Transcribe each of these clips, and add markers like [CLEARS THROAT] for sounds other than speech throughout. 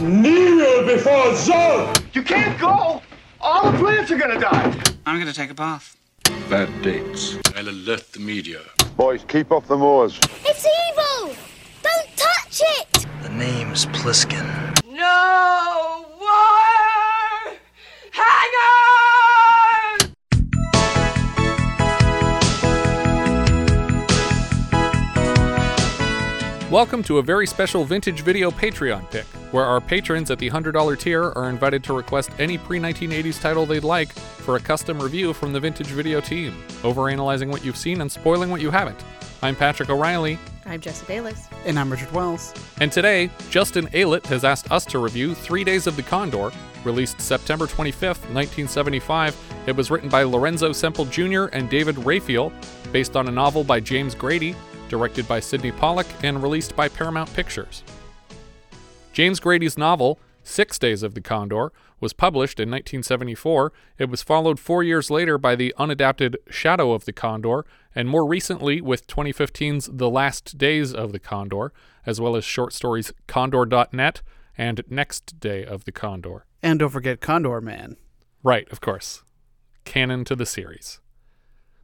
Kneel before Zod! You can't go! All the plants are gonna die! I'm gonna take a bath. Bad dates. I'll alert the media. Boys, keep off the moors. It's evil! Don't touch it! The name's Pliskin. No wire hanger! Welcome to a very special vintage video Patreon pick, where our patrons at the $100 tier are invited to request any pre 1980s title they'd like for a custom review from the vintage video team, overanalyzing what you've seen and spoiling what you haven't. I'm Patrick O'Reilly, I'm Jesse Bayless. And I'm Richard Wells. and today, Justin Aylett has asked us to review Three Days of the Condor, released September 25th, 1975. It was written by Lorenzo Semple Jr. and David Rayfiel, based on a novel by James Grady, directed by Sydney Pollack, and released by Paramount Pictures. James Grady's novel, Six Days of the Condor, was published in 1974. It was followed four years later by the unadapted Shadow of the Condor, and more recently with 2015's The Last Days of the Condor, as well as short stories Condor.net and Next Day of the Condor. And don't forget Condorman. Right, of course. Canon to the series.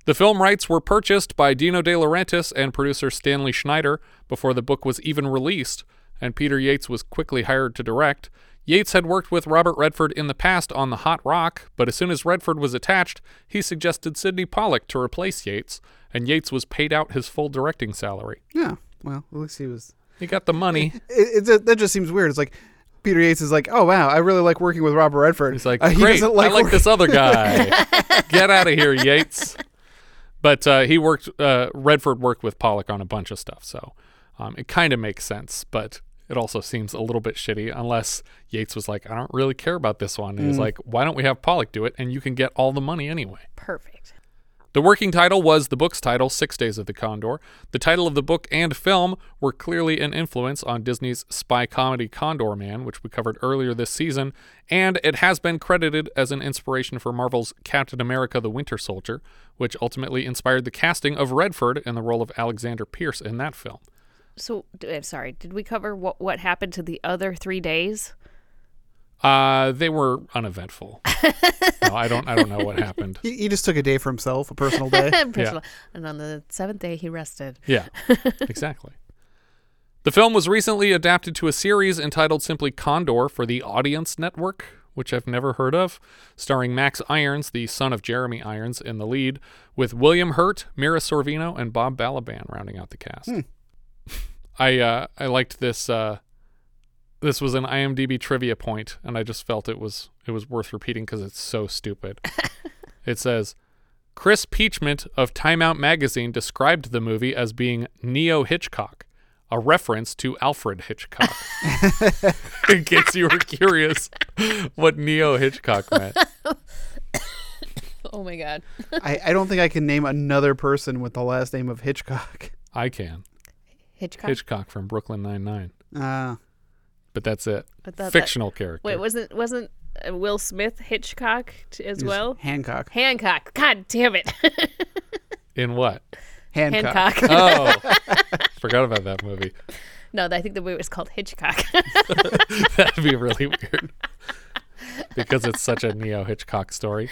The film rights were purchased by Dino De Laurentiis and producer Stanley Schneider before the book was even released, and Peter Yates was quickly hired to direct. Yates had worked with Robert Redford in the past on The Hot Rock, but as soon as Redford was attached, he suggested Sydney Pollack to replace Yates, and Yates was paid out his full directing salary. Yeah. Well, at least he was. He got the money. It, it, that just seems weird. It's like Peter Yates is like, oh wow, I really like working with Robert Redford. He's like, Uh, he great, doesn't I like work- this other guy. [LAUGHS] Get out of here, Yates. But uh, he worked. Uh, Redford worked with Pollack on a bunch of stuff, so um, it kind of makes sense. But it also seems a little bit shitty unless Yates was like, I don't really care about this one. And he's like, why don't we have Pollack do it, and you can get all the money anyway. Perfect. The working title was the book's title, Six Days of the Condor. The title of the book and film were clearly an influence on Disney's spy comedy Condorman, which we covered earlier this season, and it has been credited as an inspiration for Marvel's Captain America the Winter Soldier, which ultimately inspired the casting of Redford in the role of Alexander Pierce in that film. So, d- uh, sorry, did we cover what what happened to the other three days? Uh, they were uneventful. no, I don't I don't know what happened. [LAUGHS] He, he just took a day for himself, a personal day. [LAUGHS] Personal- And on the seventh day, he rested. Yeah, [LAUGHS] exactly. The film was recently adapted to a series entitled simply Condor for the Audience Network, which I've never heard of, starring Max Irons, the son of Jeremy Irons, in the lead, with William Hurt, Mira Sorvino, and Bob Balaban rounding out the cast. I uh, I liked this. Uh, this was an IMDb trivia point, and I just felt it was it was worth repeating because it's so stupid. [LAUGHS] it says. Chris Peachment of Time Out magazine described the movie as being Neo Hitchcock, a reference to Alfred Hitchcock. [LAUGHS] In case you were curious what Neo Hitchcock meant. Oh my God. I, I don't think I can name another person with the last name of Hitchcock. I can. Hitchcock. Hitchcock from Brooklyn Nine-Nine. Uh, But that's it. But that- that- Fictional character. Wait, wasn't wasn't uh, Will Smith Hitchcock t- as he well? Hancock. Hancock. God damn it. [LAUGHS] In what? Hancock. Hancock. Oh, [LAUGHS] forgot about that movie. no, I think the movie was called Hitchcock. [LAUGHS] That'd be really weird. because it's such a Neo Hitchcock story,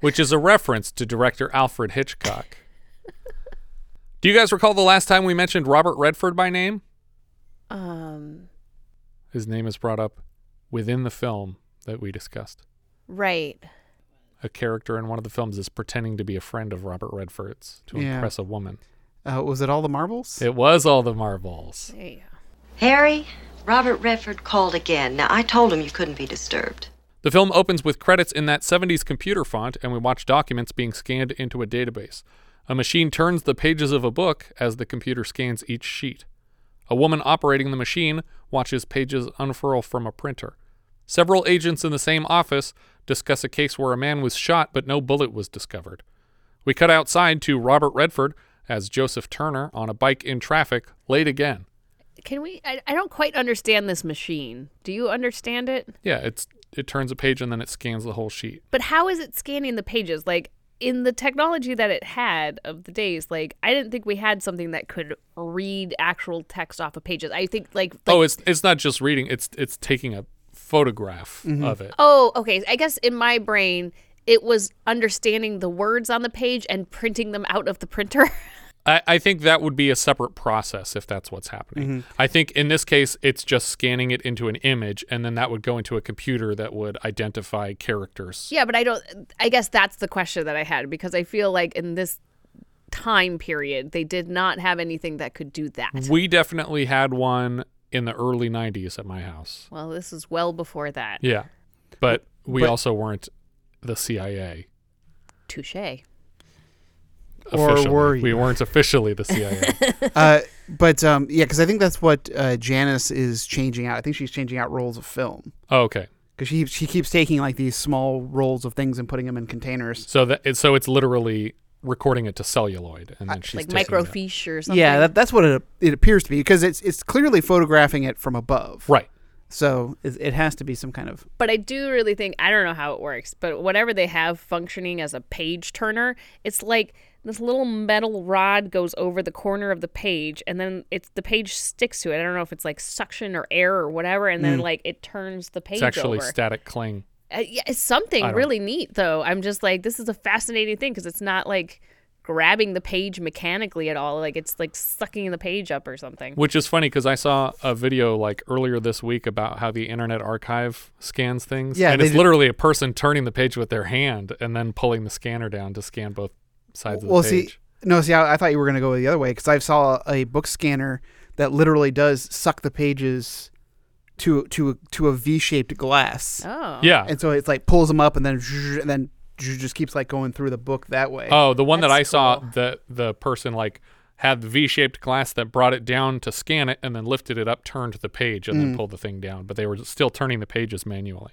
which is a reference to director Alfred Hitchcock. Do you guys recall the last time we mentioned Robert Redford by name? um, His name is brought up within the film that we discussed. right. A character in one of the films is pretending to be a friend of Robert Redford's to Yeah. impress a woman. Uh, was it all the marbles? It was all the marbles. There you go. Harry, Robert Redford called again. Now, I told him you couldn't be disturbed. The film opens with credits in that 70s computer font, and we watch documents being scanned into a database. A machine turns the pages of a book as the computer scans each sheet. A woman operating the machine watches pages unfurl from a printer. Several agents in the same office discuss a case where a man was shot but no bullet was discovered. We cut outside to Robert Redford as Joseph Turner on a bike in traffic, late again. Can we? I, I don't quite understand this machine. Do you understand it? Yeah, it's it turns a page and then it scans the whole sheet. But how is it scanning the pages? Like, in the technology that it had of the days, like I didn't think we had something that could read actual text off of pages. I think like, like oh, it's it's not just reading; it's it's taking a photograph Mm-hmm. of it. Oh, okay. I guess in my brain, it was understanding the words on the page and printing them out of the printer. [LAUGHS] I, I think that would be a separate process if that's what's happening. Mm-hmm. I think in this case, it's just scanning it into an image, and then that would go into a computer that would identify characters. yeah, but I don't. I guess that's the question that I had because I feel like in this time period, they did not have anything that could do that. We definitely had one in the early 90s at my house. Well, this is well before that. Yeah. But we But- also weren't the CIA. Touche. Or were you? We weren't officially the CIA. [LAUGHS] uh, but um, yeah, because I think that's what uh, Janice is changing out. I think she's changing out rolls of film oh, okay. because she she keeps taking like these small rolls of things and putting them in containers. So that it, so it's literally recording it to celluloid and then she's Like taking it- microfiche or something. Yeah, that, that's what it it appears to be because it's it's clearly photographing it from above. Right. So it, it has to be some kind of But I do really think I don't know how it works, but whatever they have functioning as a page turner, it's like this little metal rod goes over the corner of the page and then it's the page sticks to it. I don't know if it's like suction or air or whatever and then like it turns the page It's actually over. static cling. Uh, yeah, it's something I don't- really neat though. I'm just like this is a fascinating thing because it's not like grabbing the page mechanically at all. Like it's like sucking the page up or something. Which is funny because I saw a video like earlier this week about how the Internet Archive scans things. Yeah, and it's do- literally a person turning the page with their hand and then pulling the scanner down to scan both sides of the well, page. see, no, see, I, I thought you were going to go the other way because I saw a book scanner that literally does suck the pages to to to a V-shaped glass, Oh. yeah. and so it's like pulls them up and then and then just keeps like going through the book that way. Oh, the one that I That's saw, cool. the the person like had the V-shaped glass that brought it down to scan it, and then lifted it up, turned the page, and Mm. then pulled the thing down. But they were still turning the pages manually.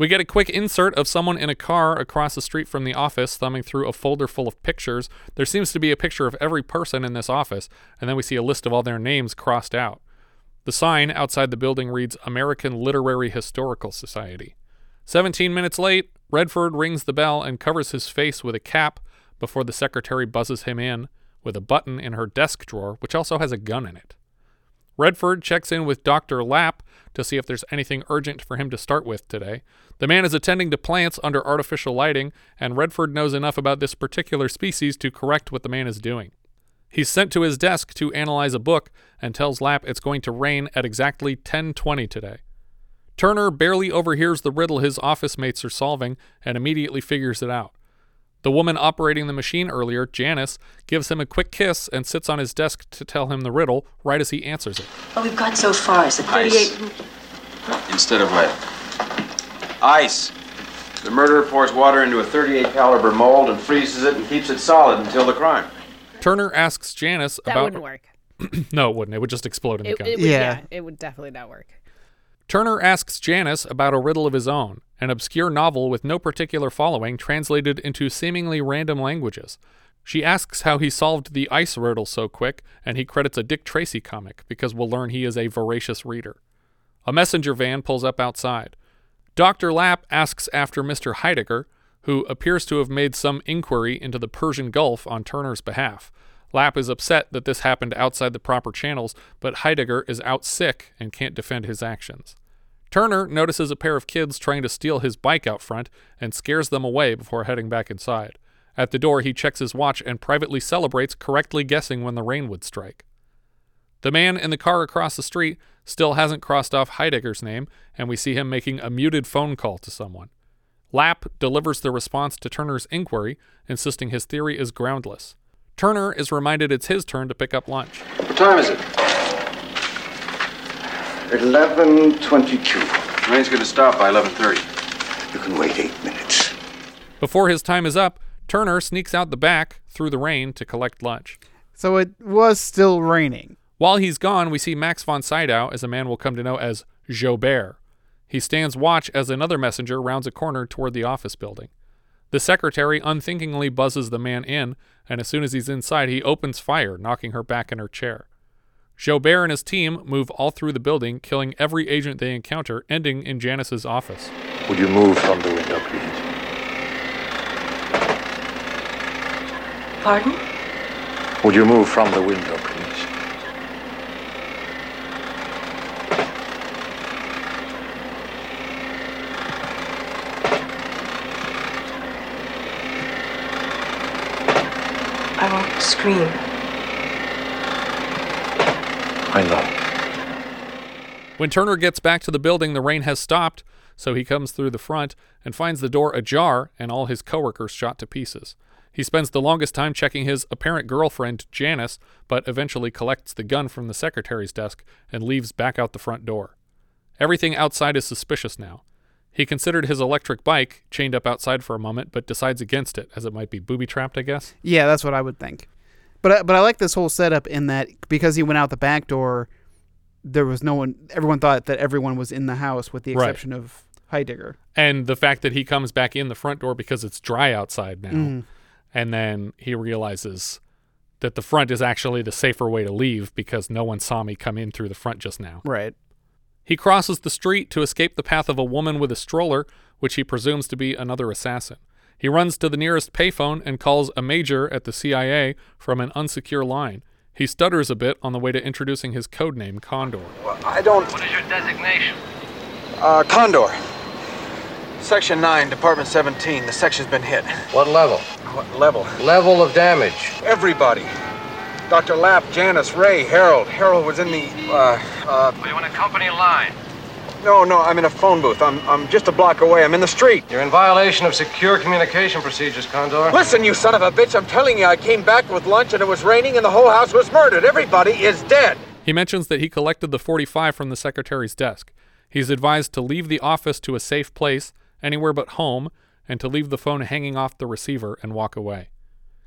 We get a quick insert of someone in a car across the street from the office thumbing through a folder full of pictures. There seems to be a picture of every person in this office, and then we see a list of all their names crossed out. The sign outside the building reads American Literary Historical Society. 17 minutes late, Redford rings the bell and covers his face with a cap before the secretary buzzes him in with a button in her desk drawer, which also has a gun in it. Redford checks in with Dr. Lapp to see if there's anything urgent for him to start with today. The man is attending to plants under artificial lighting, and Redford knows enough about this particular species to correct what the man is doing. He's sent to his desk to analyze a book and tells Lapp it's going to rain at exactly 10:20 today. Turner barely overhears the riddle his office mates are solving and immediately figures it out. The woman operating the machine earlier, Janice, gives him a quick kiss and sits on his desk to tell him the riddle right as he answers it. All we've got so far is a 38. instead of lead. Ice. The murderer pours water into a 38 caliber mold and freezes it and keeps it solid until the crime. Turner asks Janice That about wouldn't work. [CLEARS THROAT] No, it wouldn't. It would just explode in the gun. it would, Yeah. yeah, it would definitely not work. Turner asks Janice about a riddle of his own, an obscure novel with no particular following translated into seemingly random languages. She asks how he solved the ice riddle so quick, and he credits a Dick Tracy comic because we'll learn he is a voracious reader. A messenger van pulls up outside. Dr. Lapp asks after Mr. Heidegger, who appears to have made some inquiry into the Persian Gulf on Turner's behalf. Lapp is upset that this happened outside the proper channels, but Heidegger is out sick and can't defend his actions. Turner notices a pair of kids trying to steal his bike out front and scares them away before heading back inside. At the door, he checks his watch and privately celebrates correctly guessing when the rain would strike. The man in the car across the street still hasn't crossed off Heidegger's name, and we see him making a muted phone call to someone. Lapp delivers the response to Turner's inquiry, insisting his theory is groundless. Turner is reminded it's his turn to pick up lunch. What time is it? 11.22. Rain's going to stop by 11.30. You can wait eight minutes. Before his time is up, Turner sneaks out the back through the rain to collect lunch. So it was still raining. While he's gone, we see Max von Sydow as a man we'll come to know as Joubert. He stands watch as another messenger rounds a corner toward the office building. The secretary unthinkingly buzzes the man in, and as soon as he's inside, he opens fire, knocking her back in her chair. Joubert and his team move all through the building, killing every agent they encounter, ending in Janice's office. Would you move from the window, please? Pardon? Would you move from the window, please? I won't scream. I know. When Turner gets back to the building, the rain has stopped, so he comes through the front and finds the door ajar and all his coworkers shot to pieces. He spends the longest time checking his apparent girlfriend, Janice, but eventually collects the gun from the secretary's desk and leaves back out the front door. Everything outside is suspicious now. He considered his electric bike chained up outside for a moment, but decides against it, as it might be booby trapped, I guess. Yeah, that's what I would think. But I, but I like this whole setup in that because he went out the back door, there was no one. Everyone thought that everyone was in the house, with the Right. exception of Heidegger. And the fact that he comes back in the front door because it's dry outside now, Mhm. and then he realizes that the front is actually the safer way to leave because no one saw me come in through the front just now. Right. He crosses the street to escape the path of a woman with a stroller, which he presumes to be another assassin. He runs to the nearest payphone and calls a major at the CIA from an unsecure line. He stutters a bit on the way to introducing his codename Condor. I don't. What is your designation? Uh, Condor. Section 9, Department 17. The section's been hit. What level? What level? Level of damage. Everybody. Dr. Lapp, Janice, Ray, Harold. Harold was in the, uh, uh, Are you in a company line? No, no, I'm in a phone booth. I'm, I'm just a block away. I'm in the street. You're in violation of secure communication procedures, Condor. Listen, you son of a bitch, I'm telling you, I came back with lunch and it was raining and the whole house was murdered. Everybody is dead. He mentions that he collected the 45 from the secretary's desk. He's advised to leave the office to a safe place, anywhere but home, and to leave the phone hanging off the receiver and walk away.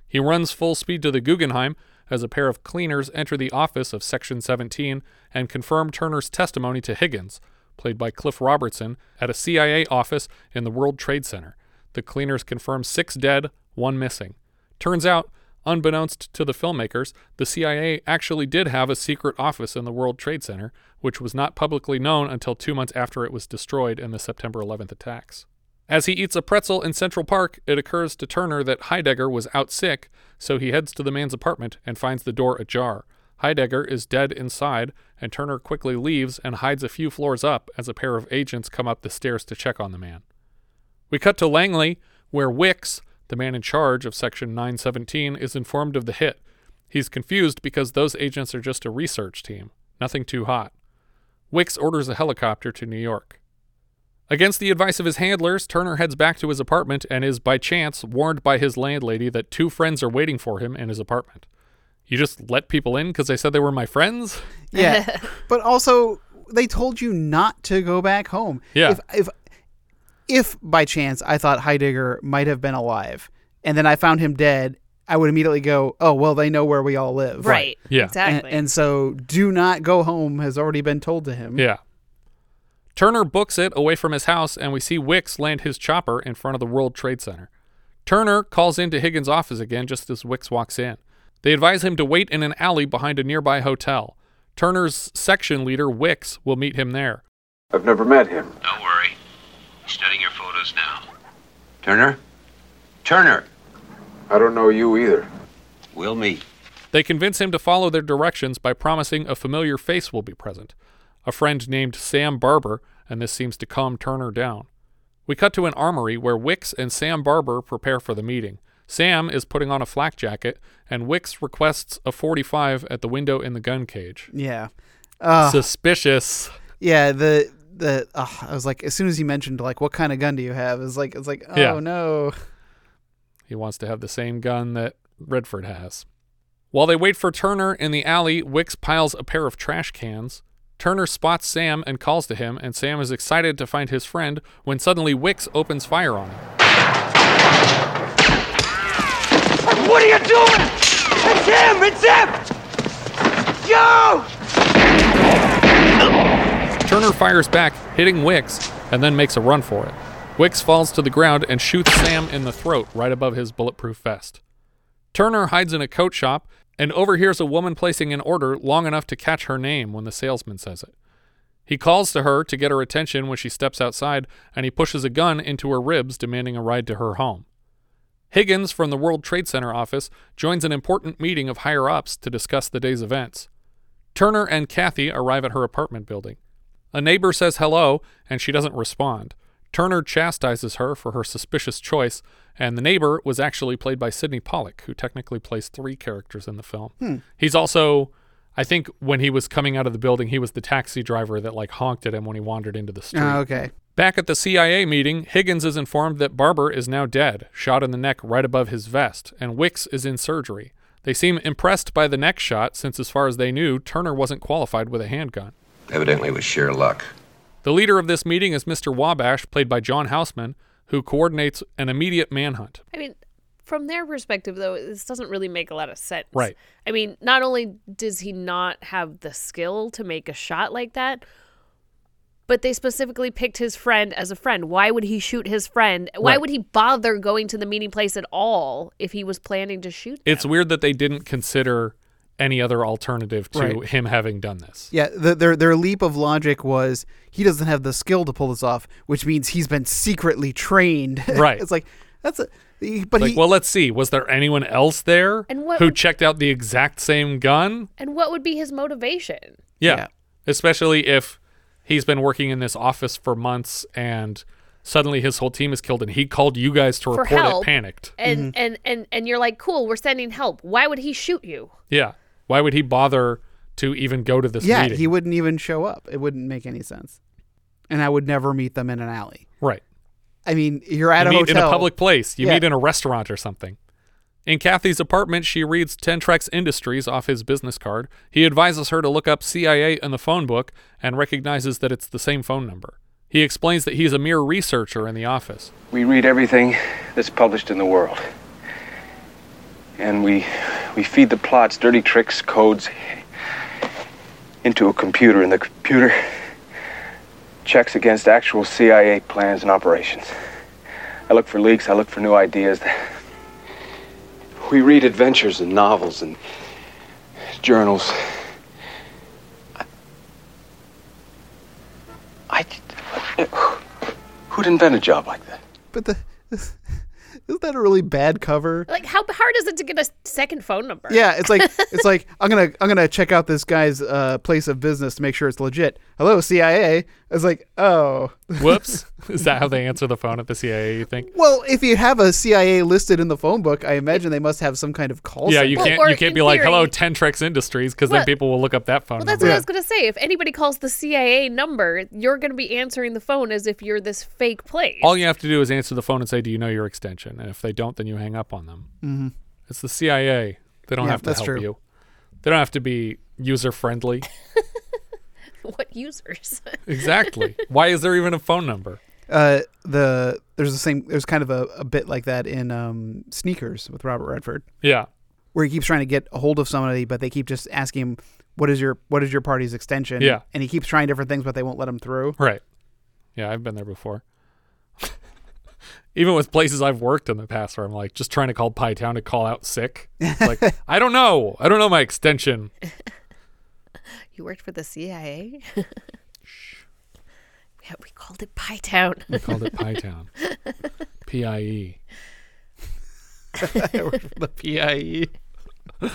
He runs full speed to the Guggenheim as a pair of cleaners enter the office of Section 17 and confirm Turner's testimony to Higgins, played by Cliff Robertson, at a CIA office in the World Trade Center. The cleaners confirm six dead, one missing. Turns out, unbeknownst to the filmmakers, the CIA actually did have a secret office in the World Trade Center, which was not publicly known until two months after it was destroyed in the September 11th attacks. As he eats a pretzel in Central Park, it occurs to Turner that Heidegger was out sick, so he heads to the man's apartment and finds the door ajar. Heidegger is dead inside, and Turner quickly leaves and hides a few floors up as a pair of agents come up the stairs to check on the man. We cut to Langley, where Wicks, the man in charge of Section 917, is informed of the hit. He's confused because those agents are just a research team, nothing too hot. Wicks orders a helicopter to New York. Against the advice of his handlers, Turner heads back to his apartment and is, by chance, warned by his landlady that two friends are waiting for him in his apartment. You just let people in because they said they were my friends? [LAUGHS] Yeah. [LAUGHS] but also, they told you not to go back home. Yeah. If, if, if by chance I thought Heidegger might have been alive and then I found him dead, I would immediately go, oh, well, they know where we all live. Right. Yeah. Exactly. And, and so do not go home has already been told to him. Yeah. Turner books it away from his house, and we see Wicks land his chopper in front of the World Trade Center. Turner calls into Higgins' office again just as Wicks walks in. They advise him to wait in an alley behind a nearby hotel. Turner's section leader, Wicks, will meet him there. I've never met him. Don't worry. Studying your photos now. Turner? Turner! I don't know you either. We'll meet. They convince him to follow their directions by promising a familiar face will be present a friend named Sam Barber, and this seems to calm Turner down. We cut to an armory where Wicks and Sam Barber prepare for the meeting. Sam is putting on a flak jacket, and Wicks requests a 45 at the window in the gun cage. Yeah. Uh, Suspicious. yeah. The, the, uh, I was like, as soon as he mentioned, like, what kind of gun do you have? It's like, it's like, oh Yeah. no. He wants to have the same gun that Redford has. While they wait for Turner in the alley, Wicks piles a pair of trash cans. Turner spots Sam and calls to him, and Sam is excited to find his friend when suddenly Wicks opens fire on him. What are you doing? It's him! It's him! Yo! Turner fires back, hitting Wicks, and then makes a run for it. Wicks falls to the ground and shoots Sam in the throat right above his bulletproof vest. Turner hides in a coat shop and overhears a woman placing an order long enough to catch her name when the salesman says it. He calls to her to get her attention when she steps outside, and he pushes a gun into her ribs, demanding a ride to her home. Higgins from the World Trade Center office joins an important meeting of higher ups to discuss the day's events. Turner and Kathy arrive at her apartment building. A neighbor says hello, and she doesn't respond. Turner chastises her for her suspicious choice, and the neighbor was actually played by Sydney Pollack, who technically plays three characters in the film. Hmm. He's also, I think, when he was coming out of the building, he was the taxi driver that like honked at him when he wandered into the street. Oh, okay. Back at the CIA meeting, Higgins is informed that Barber is now dead, shot in the neck right above his vest, and Wicks is in surgery. They seem impressed by the neck shot since, as far as they knew, Turner wasn't qualified with a handgun. Evidently, it was sheer luck. The leader of this meeting is Mr. Wabash, played by John Houseman, who coordinates an immediate manhunt. I mean, from their perspective, though, this doesn't really make a lot of sense. Right. I mean, not only does he not have the skill to make a shot like that, but they specifically picked his friend as a friend. Why would he shoot his friend? Why Right. would he bother going to the meeting place at all if he was planning to shoot? It's weird that they didn't consider any other alternative to Right. him having done this. Yeah, the, their their leap of logic was he doesn't have the skill to pull this off, which means he's been secretly trained. [LAUGHS] Right. it's like that's a but like, he well, let's see. Was there anyone else there And what who checked out the exact same gun? And what would be his motivation? Yeah. Especially if he's been working in this office for months and suddenly his whole team is killed and he called you guys to For report help. it panicked. Mm-hmm. And and and and you're like, cool, we're sending help. Why would he shoot you? Yeah. Why would he bother to even go to this yeah, meeting? he wouldn't even show up. It wouldn't make any sense. And I would never meet them in an alley. Right. I mean, you're at you a meet hotel in a public place. You Yeah. meet in a restaurant or something. In Kathy's apartment, she reads Tentrex Industries off his business card. He advises her to look up CIA in the phone book and recognizes that it's the same phone number. He explains that he's a mere researcher in the office. We read everything that's published in the world. And we we feed the plots, dirty tricks, codes into a computer and the computer checks against actual CIA plans and operations. I look for leaks, I look for new ideas. We read adventures and novels and journals. I, I who'd invent a job like that? But the isn't that a really bad cover? Like, how hard is it to get a second phone number? Yeah, it's like [LAUGHS] it's like I'm gonna I'm gonna check out this guy's uh, place of business to make sure it's legit. Hello, CIA. It's like, oh, Whoops. [LAUGHS] Is that how they answer the phone at the CIA, you think? well, if you have a CIA listed in the phone book, I imagine they must have some kind of call. yeah, you can't or you can't in be like, "Hello, theory- Tentrex Industries," because then people will look up that phone Well, that's number. what I was gonna say. If anybody calls the CIA number, you're gonna be answering the phone as if you're this fake place. All you have to do is answer the phone and say, "Do you know your extension?" And if they don't, then you hang up on them. Mhm. It's the CIA. They don't Yeah, have to help true. you. They don't have to be user friendly. [LAUGHS] what users? exactly. Why is there even a phone number? Uh, the there's the same there's kind of a, a bit like that in um, Sneakers with Robert Redford. Yeah. where he keeps trying to get a hold of somebody, but they keep just asking him, "What is your what is your party's extension?" Yeah. and he keeps trying different things, but they won't let him through. Right. Yeah, I've been there before. [LAUGHS] Even with places I've worked in the past where I'm like just trying to call Pie Town to call out sick. It's like, [LAUGHS] I don't know. I don't know my extension. [LAUGHS] You worked for the CIA? Yeah, we called it Pie Town. We called it Pie Town. [LAUGHS] P I E. [LAUGHS] I work for the PIE.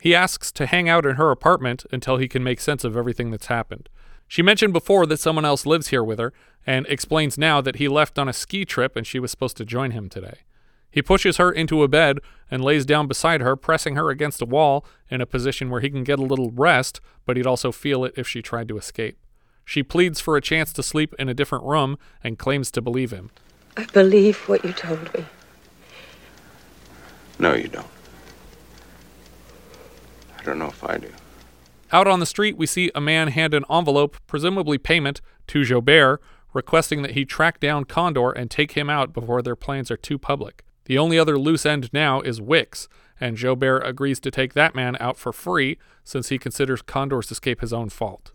He asks to hang out in her apartment until he can make sense of everything that's happened. She mentioned before that someone else lives here with her and explains now that he left on a ski trip and she was supposed to join him today. He pushes her into a bed and lays down beside her, pressing her against a wall in a position where he can get a little rest, but he'd also feel it if she tried to escape. She pleads for a chance to sleep in a different room and claims to believe him. I believe what you told me. No, you don't. I don't know if I do. Out on the street, we see a man hand an envelope, presumably payment, to Joubert, requesting that he track down Condor and take him out before their plans are too public. The only other loose end now is Wicks, and Joubert agrees to take that man out for free since he considers Condor's escape his own fault.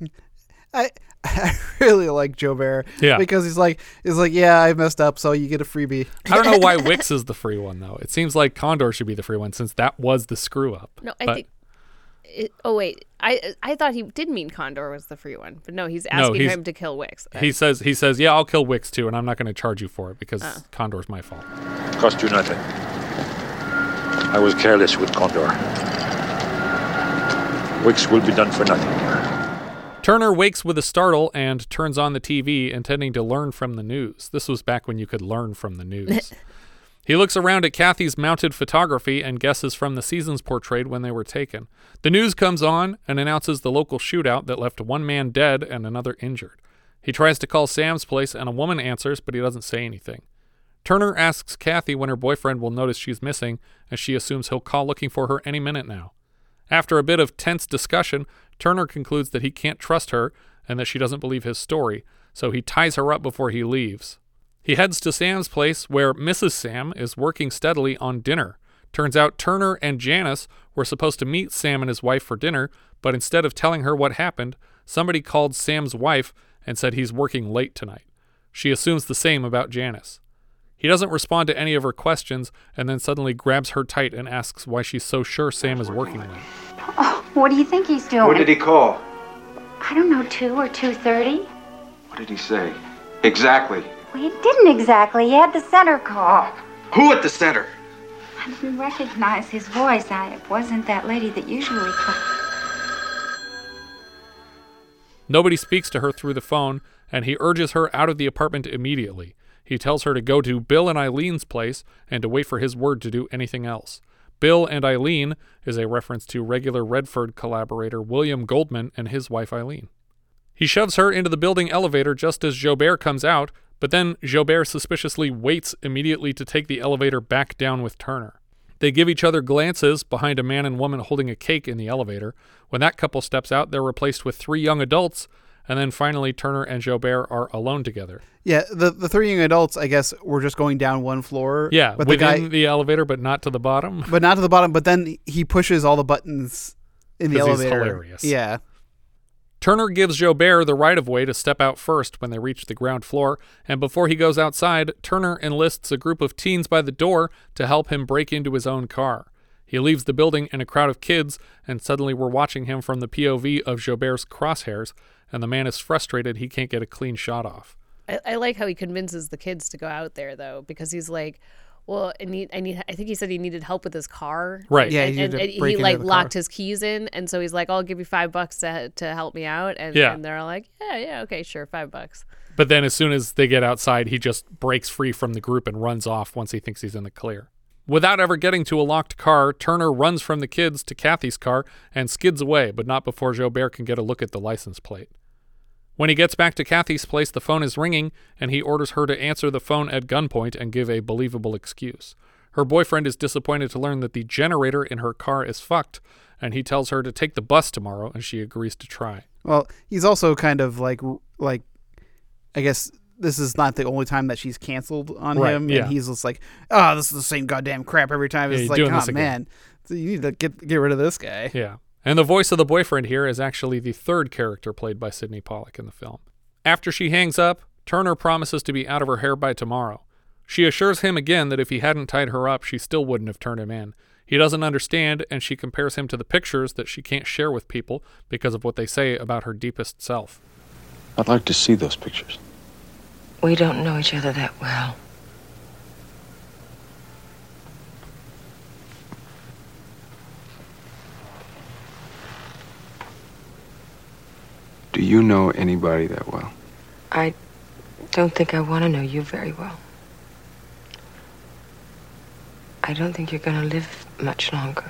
I [LAUGHS] I really like Joubert. Yeah. because he's like he's like, yeah, I messed up, so you get a freebie. I don't know why [LAUGHS] Wicks is the free one though. It seems like Condor should be the free one since that was the screw up. No, I But- think. It, oh wait, I I thought he did mean Condor was the free one, but no, he's No, asking he's- him to kill Wicks. He says he says, "Yeah, I'll kill Wicks too, and I'm not going to charge you for it because Oh. Condor's my fault." Cost you nothing. I was careless with Condor. Wicks will be done for nothing. Turner wakes with a startle and turns on the TV, intending to learn from the news. This was back when you could learn from the news. [LAUGHS] he looks around at Kathy's mounted photography and guesses from the seasons portrayed when they were taken. The news comes on and announces the local shootout that left one man dead and another injured. He tries to call Sam's place, and a woman answers, but he doesn't say anything. Turner asks Kathy when her boyfriend will notice she's missing, and she assumes he'll call looking for her any minute now. After a bit of tense discussion, Turner concludes that he can't trust her and that she doesn't believe his story, so he ties her up before he leaves. He heads to Sam's place where Mrs. Sam is working steadily on dinner. Turns out Turner and Janice were supposed to meet Sam and his wife for dinner, but instead of telling her what happened, somebody called Sam's wife and said he's working late tonight. She assumes the same about Janice. He doesn't respond to any of her questions and then suddenly grabs her tight and asks why she's so sure Sam is working late. Oh, what do you think he's doing? What did he call? I don't know, two or two thirty. What did he say? Exactly. Well, he didn't exactly. He had the center call. Who at the center? I didn't recognize his voice. I it wasn't that lady that usually calls. Nobody speaks to her through the phone, and he urges her out of the apartment immediately. He tells her to go to Bill and Eileen's place and to wait for his word to do anything else. Bill and Eileen is a reference to regular Redford collaborator William Goldman and his wife Eileen. He shoves her into the building elevator just as Joubert comes out, but then Joubert suspiciously waits immediately to take the elevator back down with Turner. They give each other glances behind a man and woman holding a cake in the elevator. When that couple steps out, they're replaced with three young adults, and then finally Turner and Joubert are alone together. Yeah, the the three young adults, I guess, were just going down one floor. Yeah, but the within guy, the elevator, but not to the bottom. but not to the bottom. But then he pushes all the buttons in the 'Cause he's elevator. hilarious. Yeah, Turner gives Joubert the right of way to step out first when they reach the ground floor, and before he goes outside, Turner enlists a group of teens by the door to help him break into his own car. He leaves the building in a crowd of kids, and suddenly we're watching him from the POV of Jobert's crosshairs, and the man is frustrated he can't get a clean shot off. I, I like how he convinces the kids to go out there though, because he's like, "Well, I need, I need." I think he said he needed help with his car. Right. Yeah, and, he and, and he like the car. locked his keys in, and so he's like, "I'll give you five bucks to to help me out," and, Yeah. and they're like, "Yeah, yeah, okay, sure, five bucks." But then as soon as they get outside, he just breaks free from the group and runs off once he thinks he's in the clear. Without ever getting to a locked car, Turner runs from the kids to Kathy's car and skids away, but not before Joubert can get a look at the license plate. When he gets back to Kathy's place, the phone is ringing, and he orders her to answer the phone at gunpoint and give a believable excuse. Her boyfriend is disappointed to learn that the generator in her car is fucked, and he tells her to take the bus tomorrow, and she agrees to try. Well, he's also kind of like like I guess this is not the only time that she's canceled on Right, him, yeah. and he's just like, "Oh, this is the same goddamn crap every time." Yeah, It's you're like, doing "Oh man, so you need to get get rid of this guy." Yeah. And the voice of the boyfriend here is actually the third character played by Sydney Pollack in the film. After she hangs up, Turner promises to be out of her hair by tomorrow. She assures him again that if he hadn't tied her up, she still wouldn't have turned him in. He doesn't understand, and she compares him to the pictures that she can't share with people because of what they say about her deepest self. I'd like to see those pictures. We don't know each other that well. Do you know anybody that well? I don't think I want to know you very well. I don't think you're going to live much longer.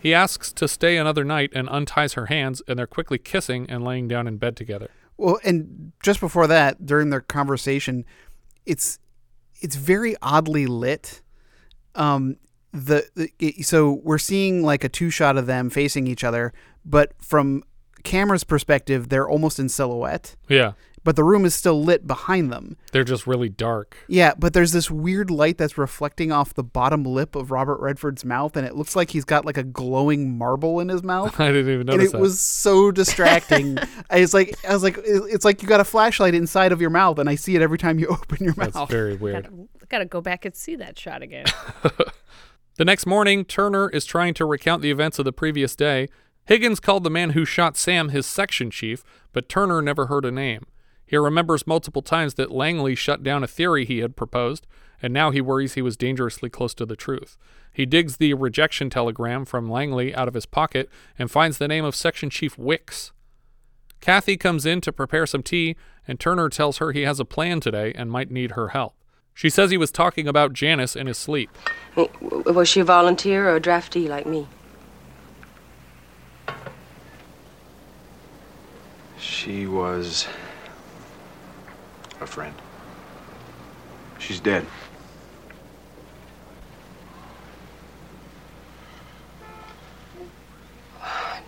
He asks to stay another night and unties her hands, and they're quickly kissing and laying down in bed together. Well, and just before that, during their conversation, it's it's very oddly lit. Um, the, the it- so we're seeing like a two shot of them facing each other, but from camera's perspective, they're almost in silhouette. Yeah. But the room is still lit behind them. They're just really dark. Yeah, but there's this weird light that's reflecting off the bottom lip of Robert Redford's mouth, and it looks like he's got like a glowing marble in his mouth. [LAUGHS] I didn't even and notice it that. was so distracting. [LAUGHS] I was like, I was like, it's like you got a flashlight inside of your mouth, and I see it every time you [LAUGHS] open your mouth. That's very weird. Gotta, gotta go back and see that shot again. The next morning, Turner is trying to recount the events of the previous day. Higgins called the man who shot Sam his section chief, but Turner never heard a name. He remembers multiple times that Langley shut down a theory he had proposed, and now he worries he was dangerously close to the truth. He digs the rejection telegram from Langley out of his pocket and finds the name of Section Chief Wicks. Kathy comes in to prepare some tea, and Turner tells her he has a plan today and might need her help. She says he was talking about Janice in his sleep. Was she a volunteer or a draftee like me? She was a friend. She's dead.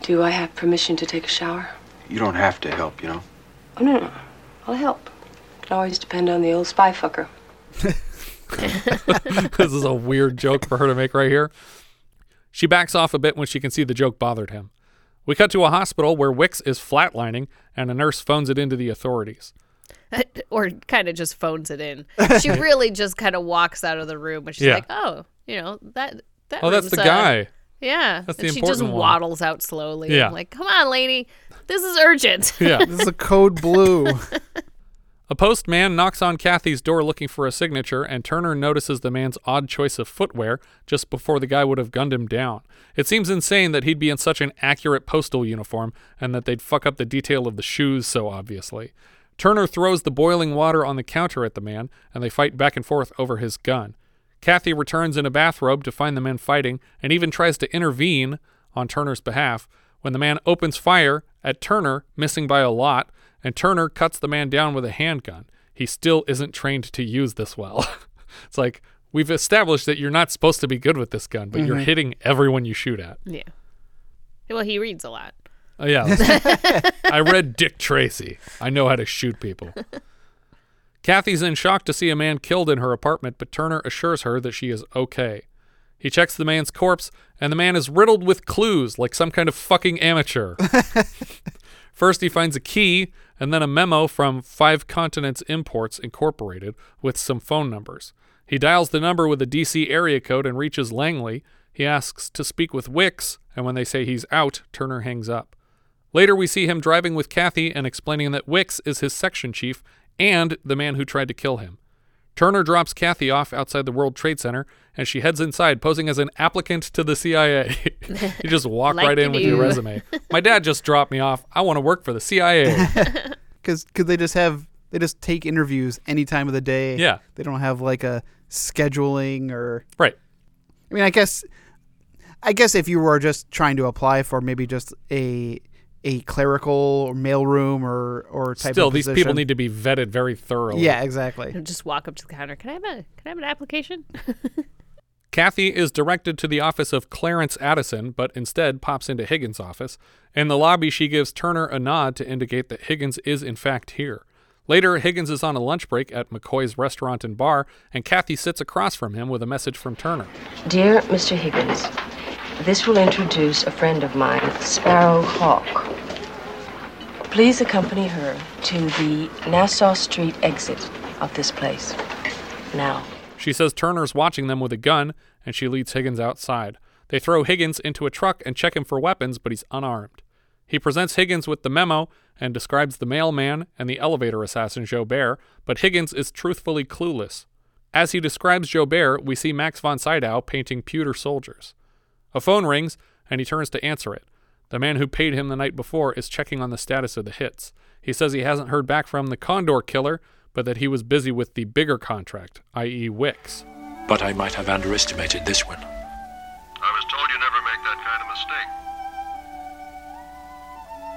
Do I have permission to take a shower? You don't have to help, you know? Oh, no, no. I'll help. Can always depend on the old spy fucker. [LAUGHS] this is a weird joke for her to make right here. She backs off a bit when she can see the joke bothered him. We cut to a hospital where Wicks is flatlining and a nurse phones it into the authorities. [LAUGHS] or kind of just phones it in. [LAUGHS] She really just kind of walks out of the room, but she's Yeah. like, "Oh, you know that that." Oh, that's room's, the uh, guy. Yeah, That's the and the she just important one. waddles out slowly. Yeah. I'm like, "Come on, lady, this is urgent." [LAUGHS] Yeah. This is a code blue. A postman knocks on Kathy's door looking for a signature, and Turner notices the man's odd choice of footwear just before the guy would have gunned him down. It seems insane that he'd be in such an accurate postal uniform and that they'd fuck up the detail of the shoes so obviously. Turner throws the boiling water on the counter at the man, and they fight back and forth over his gun. Kathy returns in a bathrobe to find the men fighting and even tries to intervene on Turner's behalf when the man opens fire at Turner, missing by a lot, and Turner cuts the man down with a handgun. He still isn't trained to use this well. [LAUGHS] it's like, we've established that you're not supposed to be good with this gun, but you're Mhm. hitting everyone you shoot at. Yeah. Well, he reads a lot. Oh, yeah. [LAUGHS] I read Dick Tracy. I know how to shoot people. Kathy's in shock to see a man killed in her apartment, but Turner assures her that she is okay. He checks the man's corpse, and the man is riddled with clues like some kind of fucking amateur. [LAUGHS] First, he finds a key and then a memo from Five Continents Imports Incorporated with some phone numbers. He dials the number with a DC area code and reaches Langley. He asks to speak with Wicks, and when they say he's out, Turner hangs up. Later, we see him driving with Kathy and explaining that Wicks is his section chief and the man who tried to kill him. Turner drops Kathy off outside the World Trade Center, and she heads inside posing as an applicant to the CIA. [LAUGHS] you just walk Like right you in with your resume. My dad just dropped me off. I want to work for the CIA. Because [LAUGHS] could they just have they just take interviews any time of the day? Yeah. They don't have like a scheduling or right. I mean, I guess I guess if you were just trying to apply for maybe just a a clerical or mailroom or or type of Still, these people need to be vetted very thoroughly. Yeah, exactly. Just walk up to the counter. Can I have a Can I have an application? [LAUGHS] Kathy is directed to the office of Clarence Addison, but instead pops into Higgins' office. In the lobby, she gives Turner a nod to indicate that Higgins is in fact here. Later, Higgins is on a lunch break at McCoy's restaurant and bar, and Kathy sits across from him with a message from Turner. Dear Mr. Higgins, this will introduce a friend of mine, Sparrow Hawk. Please accompany her to the Nassau Street exit of this place. Now. She says Turner's watching them with a gun, and she leads Higgins outside. They throw Higgins into a truck and check him for weapons, but he's unarmed. He presents Higgins with the memo and describes the mailman and the elevator assassin Joubert, but Higgins is truthfully clueless. As he describes Joubert, we see Max von Sydow painting pewter soldiers. A phone rings, and he turns to answer it. The man who paid him the night before is checking on the status of the hits. He says he hasn't heard back from the Condor killer, but that he was busy with the bigger contract, i.e., Wicks. But I might have underestimated this one. I was told you never make that kind of mistake.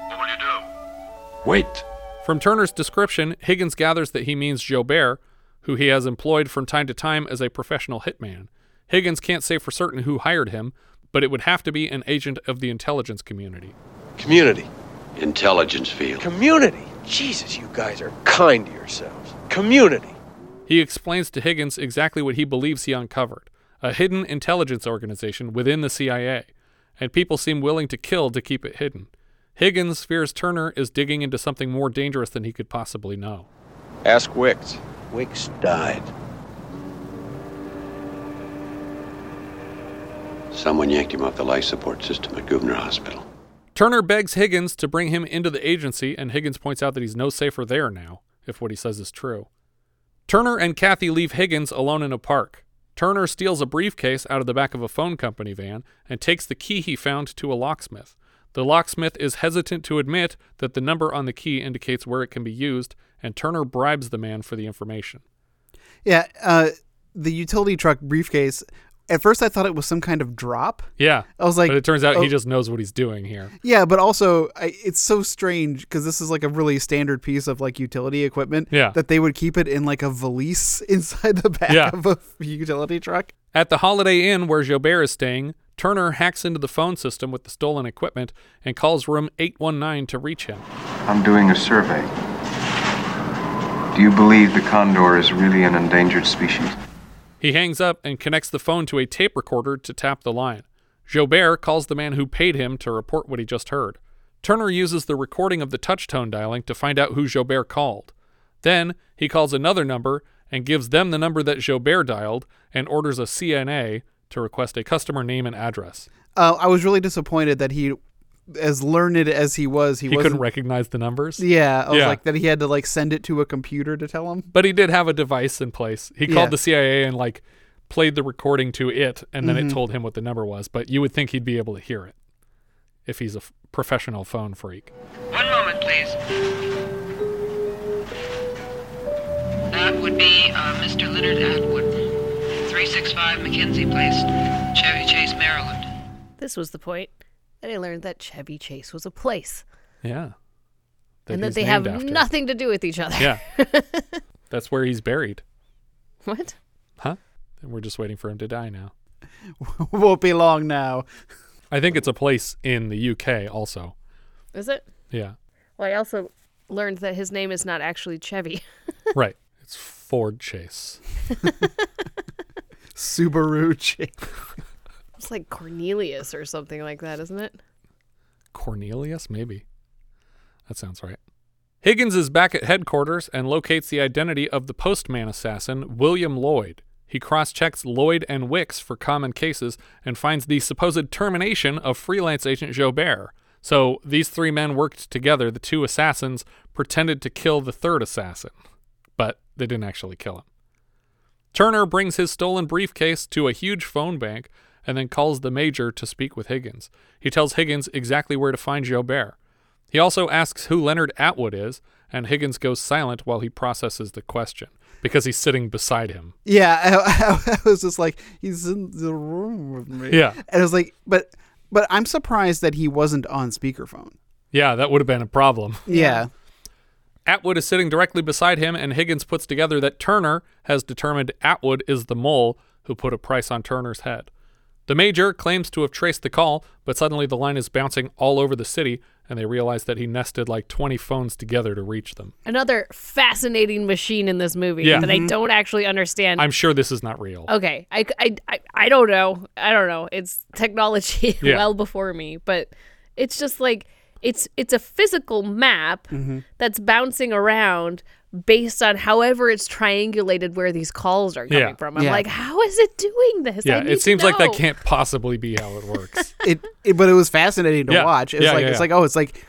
What will you do? Wait. From Turner's description, Higgins gathers that he means Joubert, who he has employed from time to time as a professional hitman. Higgins can't say for certain who hired him, but it would have to be an agent of the intelligence community. Community. Intelligence field. Community. Jesus, you guys are kind to yourselves. Community. He explains to Higgins exactly what he believes he uncovered a hidden intelligence organization within the CIA, and people seem willing to kill to keep it hidden. Higgins fears Turner is digging into something more dangerous than he could possibly know. Ask Wicks. Wicks died. Someone yanked him off the life support system at Gouverneur Hospital. Turner begs Higgins to bring him into the agency, and Higgins points out that he's no safer there now, if what he says is true. Turner and Kathy leave Higgins alone in a park. Turner steals a briefcase out of the back of a phone company van and takes the key he found to a locksmith. The locksmith is hesitant to admit that the number on the key indicates where it can be used, and Turner bribes the man for the information. Yeah, uh, the utility truck briefcase. At first, I thought it was some kind of drop. Yeah. I was like, but it turns out oh- he just knows what he's doing here. Yeah, but also I, it's so strange because this is like a really standard piece of like utility equipment. Yeah. that they would keep it in like a valise [LAUGHS] inside the back Yeah. of a utility truck. At the Holiday Inn where Joubert is staying, Turner hacks into the phone system with the stolen equipment and calls room 819 to reach him. I'm doing a survey. Do you believe the condor is really an endangered species? He hangs up and connects the phone to a tape recorder to tap the line. Joubert calls the man who paid him to report what he just heard. Turner uses the recording of the touch tone dialing to find out who Joubert called. Then he calls another number and gives them the number that Joubert dialed and orders a CNA to request a customer name and address. Uh, I was really disappointed that he, as learned as he was, he, He, wasn't. couldn't recognize the numbers. yeah, I was Yeah. like that he had to like send it to a computer to tell him. But he did have a device in place. He Yeah. called the CIA and like played the recording to it, and then Mhm. it told him what the number was. But you would think he'd be able to hear it if he's a f- professional phone freak. One moment, please. That would be uh, Mr. Leonard Atwood, 365 Mackenzie Place, Chevy Chase, Maryland. This was the point that I learned that Chevy Chase was a place Yeah. and that they have after. nothing to do with each other. Yeah. [LAUGHS] That's where he's buried. what? Huh? And we're just waiting for him to die now. [LAUGHS] Won't be long now. I think it's a place in the UK also. Is it? Yeah. Well, I also learned that his name is not actually Chevy. [LAUGHS] right. It's Ford Chase. Subaru Chase. It's like Cornelius or something like that, isn't it? Cornelius, maybe. That sounds right. Higgins is back at headquarters and locates the identity of the postman assassin, William Lloyd. He cross checks Lloyd and Wicks for common cases and finds the supposed termination of freelance agent Joubert. So these three men worked together. The two assassins pretended to kill the third assassin, but they didn't actually kill him. Turner brings his stolen briefcase to a huge phone bank and then calls the major to speak with Higgins. He tells Higgins exactly where to find Joubert. He also asks who Leonard Atwood is, and Higgins goes silent while he processes the question because he's sitting beside him. Yeah, I, [LAUGHS] I, was just like, he's in the room with me. Yeah. and I was like, but but I'm surprised that he wasn't on speakerphone. Yeah, that would have been a problem. [LAUGHS] Yeah. Atwood is sitting directly beside him, and Higgins puts together that Turner has determined Atwood is the mole who put a price on Turner's head. The major claims to have traced the call, but suddenly the line is bouncing all over the city, and they realize that he nested like 20 phones together to reach them. Another fascinating machine in this movie Yeah. that I Mhm. don't actually understand. I'm sure this is not real. Okay, I, I, I, I don't know. I don't know. It's technology [LAUGHS] Yeah. well before me, but it's just like it's it's a physical map Mm-hmm. that's bouncing around based on however it's triangulated where these calls are coming Yeah. from. I'm Yeah. like, how is it doing this? I Yeah, need it to seems like that can't possibly be how it works. [LAUGHS] It, it but it was fascinating to Yeah. watch. It's Yeah, like yeah, it's yeah. like oh, it's like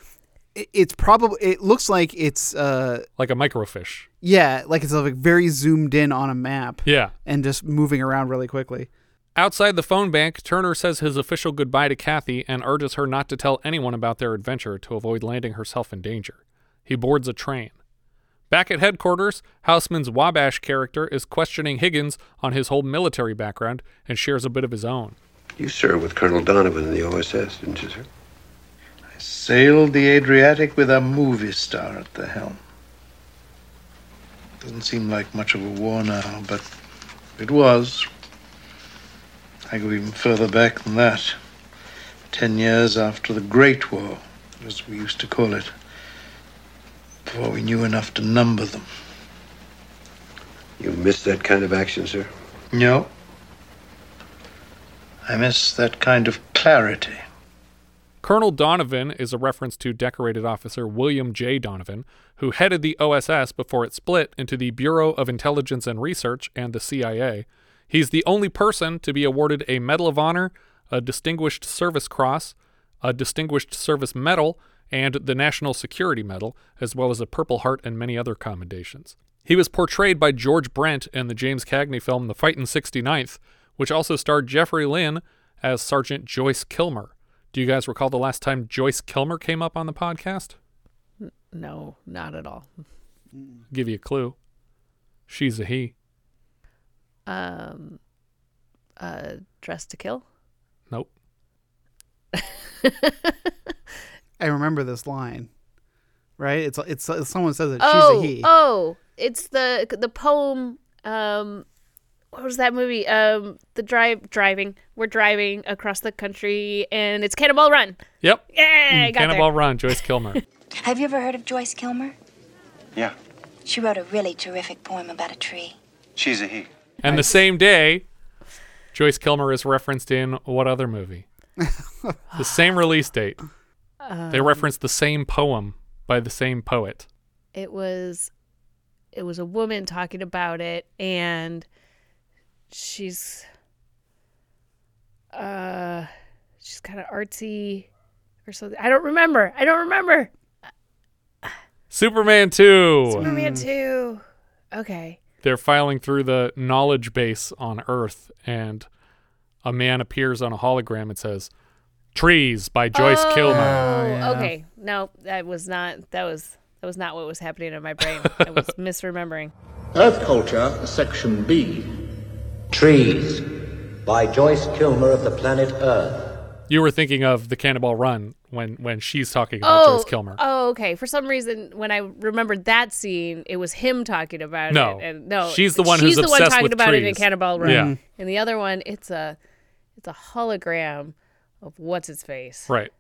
it, it's probably it looks like it's uh like a microfiche. yeah, like it's like very zoomed in on a map. Yeah. and just moving around really quickly. Outside the phone bank, Turner says his official goodbye to Kathy and urges her not to tell anyone about their adventure to avoid landing herself in danger. He boards a train. Back at headquarters, Houseman's Wabash character is questioning Higgins on his whole military background and shares a bit of his own. You served with Colonel Donovan in the OSS, didn't you, sir? I sailed the Adriatic with a movie star at the helm. Doesn't seem like much of a war now, but it was. I go even further back than that. Ten years after the Great War, as we used to call it, before we knew enough to number them. You miss that kind of action, sir? No. I miss that kind of clarity. Colonel Donovan is a reference to decorated officer William J. Donovan, who headed the OSS before it split into the Bureau of Intelligence and Research and the CIA. He's the only person to be awarded a Medal of Honor, a Distinguished Service Cross, a Distinguished Service Medal, and the National Security Medal, as well as a Purple Heart and many other commendations. He was portrayed by George Brent in the James Cagney film The Fighting 69th, which also starred Jeffrey Lynn as Sergeant Joyce Kilmer. Do you guys recall the last time Joyce Kilmer came up on the podcast? No, not at all. Give you a clue. She's a he. Um, uh, Dress to Kill. Nope. [LAUGHS] I remember this line. Right? It's it's, it's someone says it. oh, She's a he. oh, it's the the poem. Um, what was that movie? Um, the drive driving. We're driving across the country, and it's Cannonball Run. Yep. Yeah, I got there. Cannonball Run, Joyce Kilmer. [LAUGHS] Have you ever heard of Joyce Kilmer? Yeah. She wrote a really terrific poem about a tree. She's a he. and the same day, Joyce Kilmer is referenced in what other movie? [LAUGHS] the same release date. They Um, reference the same poem by the same poet. It was, it was a woman talking about it, and she's, uh, she's kind of artsy or something. I don't remember. I don't remember. Superman 2. Superman two. Okay. They're filing through the knowledge base on Earth, and a man appears on a hologram and says, Trees by Joyce oh, Kilmer. Oh, okay. No, that was not. That was that was not what was happening in my brain. I was [LAUGHS] misremembering. Earth Culture, Section B. Trees by Joyce Kilmer of the planet Earth. You were thinking of the Cannonball Run when, when she's talking about Oh, Joyce Kilmer. oh, okay. For some reason, when I remembered that scene, it was him talking about No. it. And no, She's the one she's who's the one talking with about it in trees. Cannonball Run. Yeah. And the other one, it's a, it's a hologram of what's its face. Right.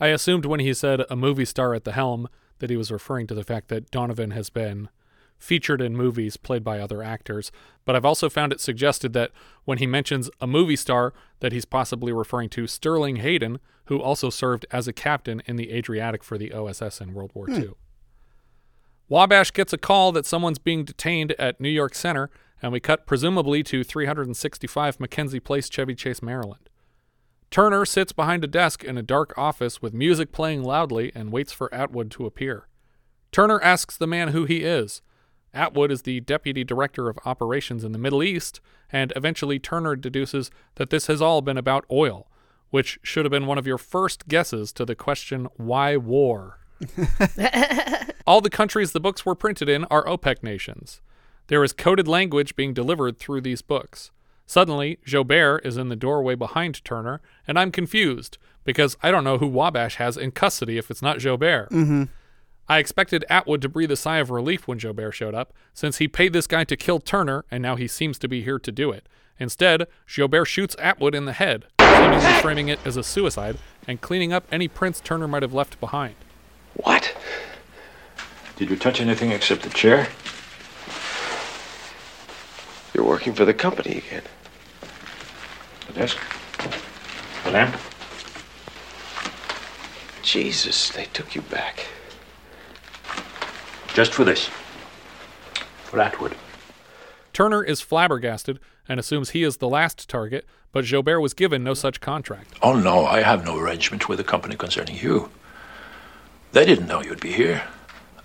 I assumed when he said a movie star at the helm that he was referring to the fact that Donovan has been featured in movies played by other actors, but I've also found it suggested that when he mentions a movie star that he's possibly referring to Sterling Hayden, who also served as a captain in the Adriatic for the OSS in World War Hmm. II. Wabash gets a call that someone's being detained at New York Center, and we cut presumably to 365 Mackenzie Place, Chevy Chase, Maryland. Turner sits behind a desk in a dark office with music playing loudly and waits for Atwood to appear. Turner asks the man who he is. Atwood is the deputy director of operations in the Middle East, and eventually Turner deduces that this has all been about oil, which should have been one of your first guesses to the question, why war? [LAUGHS] all the countries the books were printed in are OPEC nations. There is coded language being delivered through these books. Suddenly, Joubert is in the doorway behind Turner, and I'm confused because I don't know who Wabash has in custody if it's not Joubert. Mm-hmm. I expected Atwood to breathe a sigh of relief when Joubert showed up, since he paid this guy to kill Turner, and now he seems to be here to do it. Instead, Joubert shoots Atwood in the head, seemingly framing it as a suicide and cleaning up any prints Turner might have left behind. What? Did you touch anything except the chair? You're working for the company again. The desk? The lamp? Jesus, they took you back. Just for this. For Atwood. Turner is flabbergasted and assumes he is the last target, but Joubert was given no such contract. Oh, no, I have no arrangement with the company concerning you. They didn't know you'd be here.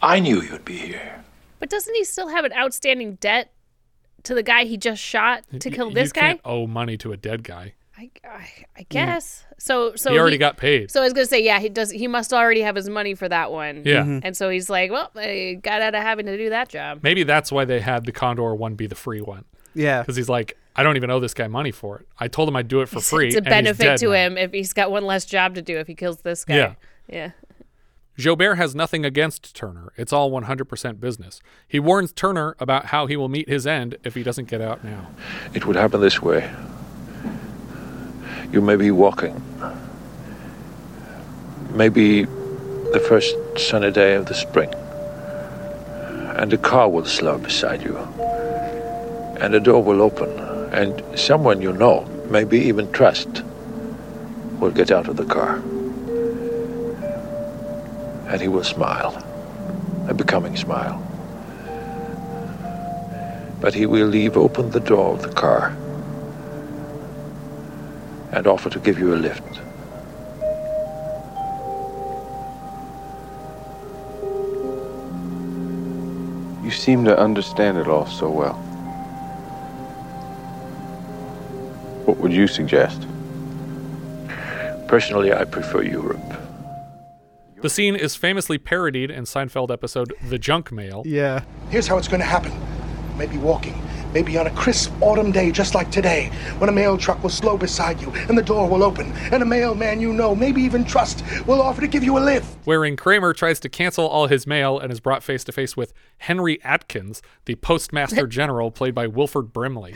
I knew you'd be here. But doesn't he still have an outstanding debt to the guy he just shot to kill you this guy? can't owe money to a dead guy. I, I, I guess. So so He already got paid. So I was gonna say, yeah, he does. He must already have his money for that one. Yeah. Mhm. And so he's like, well, I got out of having to do that job. Maybe that's why they had the Condor one be the free one. Yeah. Because he's like, I don't even owe this guy money for it. I told him I'd do it for [LAUGHS] free. It's a and he's benefit dead to now. him if he's got one less job to do if he kills this guy. Yeah. Yeah. Joubert has nothing against Turner. It's all 100% business. He warns Turner about how he will meet his end if he doesn't get out now. It would happen this way. You may be walking. Maybe the first sunny day of the spring. And a car will slow beside you. And a door will open. And someone you know, maybe even trust, will get out of the car. And he will smile. A becoming smile. But he will leave open the door of the car and offer to give you a lift. You seem to understand it all so well. What would you suggest? Personally, I prefer Europe. The scene is famously parodied in Seinfeld episode The Junk Mail. Yeah. Here's how it's going to happen. Maybe walking, maybe on a crisp autumn day just like today, when a mail truck will slow beside you and the door will open, and a mailman you know, maybe even trust, will offer to give you a lift. wherein Kramer tries to cancel all his mail and is brought face to face with Henry Atkins, the postmaster [LAUGHS] general played by Wilford Brimley,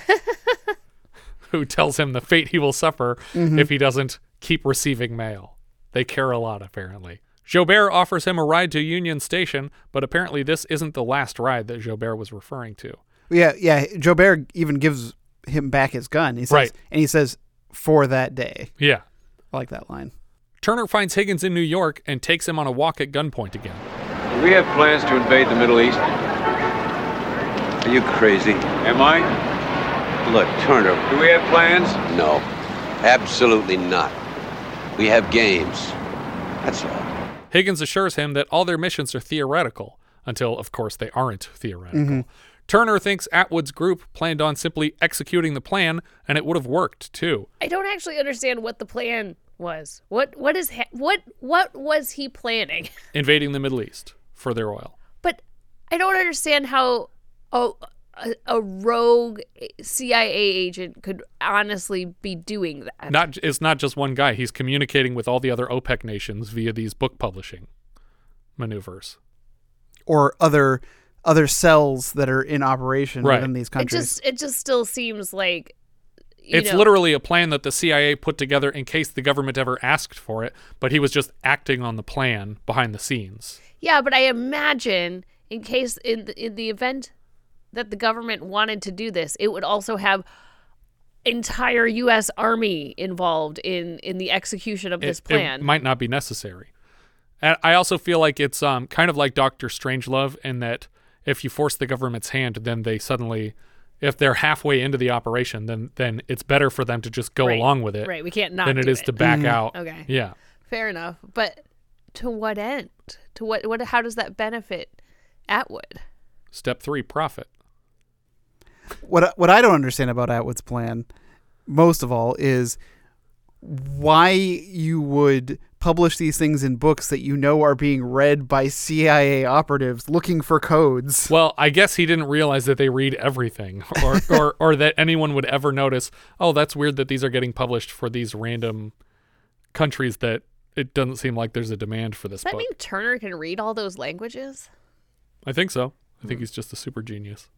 [LAUGHS] who tells him the fate he will suffer Mhm. if he doesn't keep receiving mail. They care a lot, apparently. Joubert offers him a ride to Union Station, but apparently this isn't the last ride that Joubert was referring to. Yeah, yeah. Joubert even gives him back his gun. He says, Right. And he says, for that day. Yeah. I like that line. Turner finds Higgins in New York and takes him on a walk at gunpoint again. Do we have plans to invade the Middle East? Are you crazy? Am I? Look, Turner. Do we have plans? No, absolutely not. We have games. That's all. Higgins assures him that all their missions are theoretical, until, of course, they aren't theoretical. Mhm. Turner thinks Atwood's group planned on simply executing the plan, and it would have worked too. I don't actually understand what the plan was. What what is ha- what what was he planning? [LAUGHS] Invading the Middle East for their oil. But I don't understand how a, a, a rogue CIA agent could honestly be doing that. Not it's not just one guy. He's communicating with all the other OPEC nations via these book publishing maneuvers. Or other other cells that are in operation Right. within these countries. It countries. just it just still seems like It's know, literally a plan that the CIA put together in case the government ever asked for it, but he was just acting on the plan behind the scenes. Yeah, but I imagine in case in the, in the event that the government wanted to do this, it would also have entire U.S. Army involved in in the execution of this plan. it might not be necessary. And I also feel like it's um kind of like Doctor Strangelove in that if you force the government's hand, then they suddenly, if they're halfway into the operation, then then it's better for them to just go Right, along with it. right, we can't not than it do is it. to back Mhm. out. Okay. Yeah. Fair enough, but to what end? To what? What? How does that benefit Atwood? Step three, profit. What I- what I don't understand about Atwood's plan, most of all, is why you would publish these things in books that you know are being read by CIA operatives looking for codes. Well, I guess he didn't realize that they read everything, [LAUGHS] or or or that anyone would ever notice. Oh, that's weird that these are getting published for these random countries that it doesn't seem like there's a demand for this Does that book. mean Turner can read all those languages? I think so. I think hmm. he's just a super genius.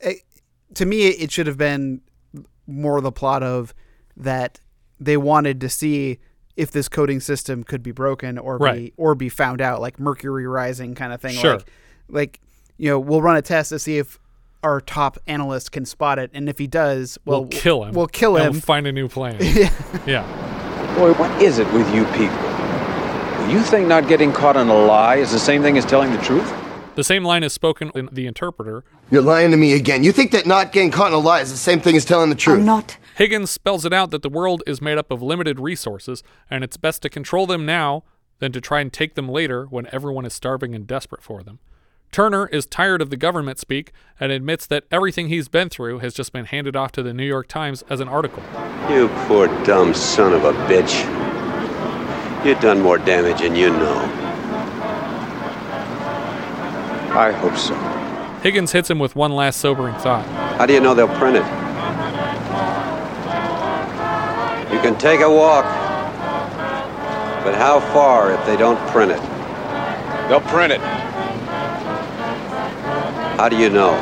Eh, to me, it should have been more the plot of that they wanted to see if this coding system could be broken or be or be found out, like Mercury Rising kind of thing. Sure. Like, like you know, we'll run a test to see if our top analyst can spot it, and if he does, well, we'll kill him. We'll kill and him. We'll find a new plan. [LAUGHS] Yeah. yeah. Boy, what is it with you people? You think not getting caught in a lie is the same thing as telling the truth? The same line is spoken in The Interpreter. You're lying to me again. You think that not getting caught in a lie is the same thing as telling the truth? I'm not. Higgins spells it out that the world is made up of limited resources, and it's best to control them now than to try and take them later when everyone is starving and desperate for them. Turner is tired of the government speak and admits that everything he's been through has just been handed off to the New York Times as an article. You poor dumb son of a bitch. You've done more damage than you know. I hope so. Higgins hits him with one last sobering thought. How do you know they'll print it? You can take a walk, but how far if they don't print it? They'll print it. How do you know?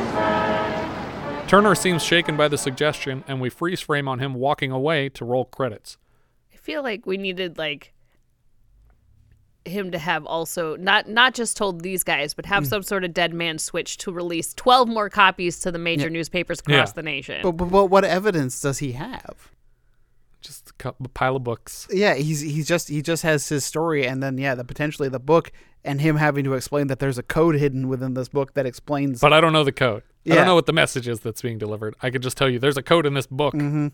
Turner seems shaken by the suggestion, and we freeze frame on him walking away to roll credits. I feel like we needed like him to have also not not just told these guys, but have Mm. some sort of dead man switch to release twelve more copies to the major Yeah. newspapers across Yeah. the nation. But, but, but what evidence does he have? Just a pile of books. Yeah, he's he's just he just has his story, and then yeah, the potentially the book, and him having to explain that there's a code hidden within this book that explains. But I don't know the code. I don't know what the message is that's being delivered. I could just tell you there's a code in this book. hmm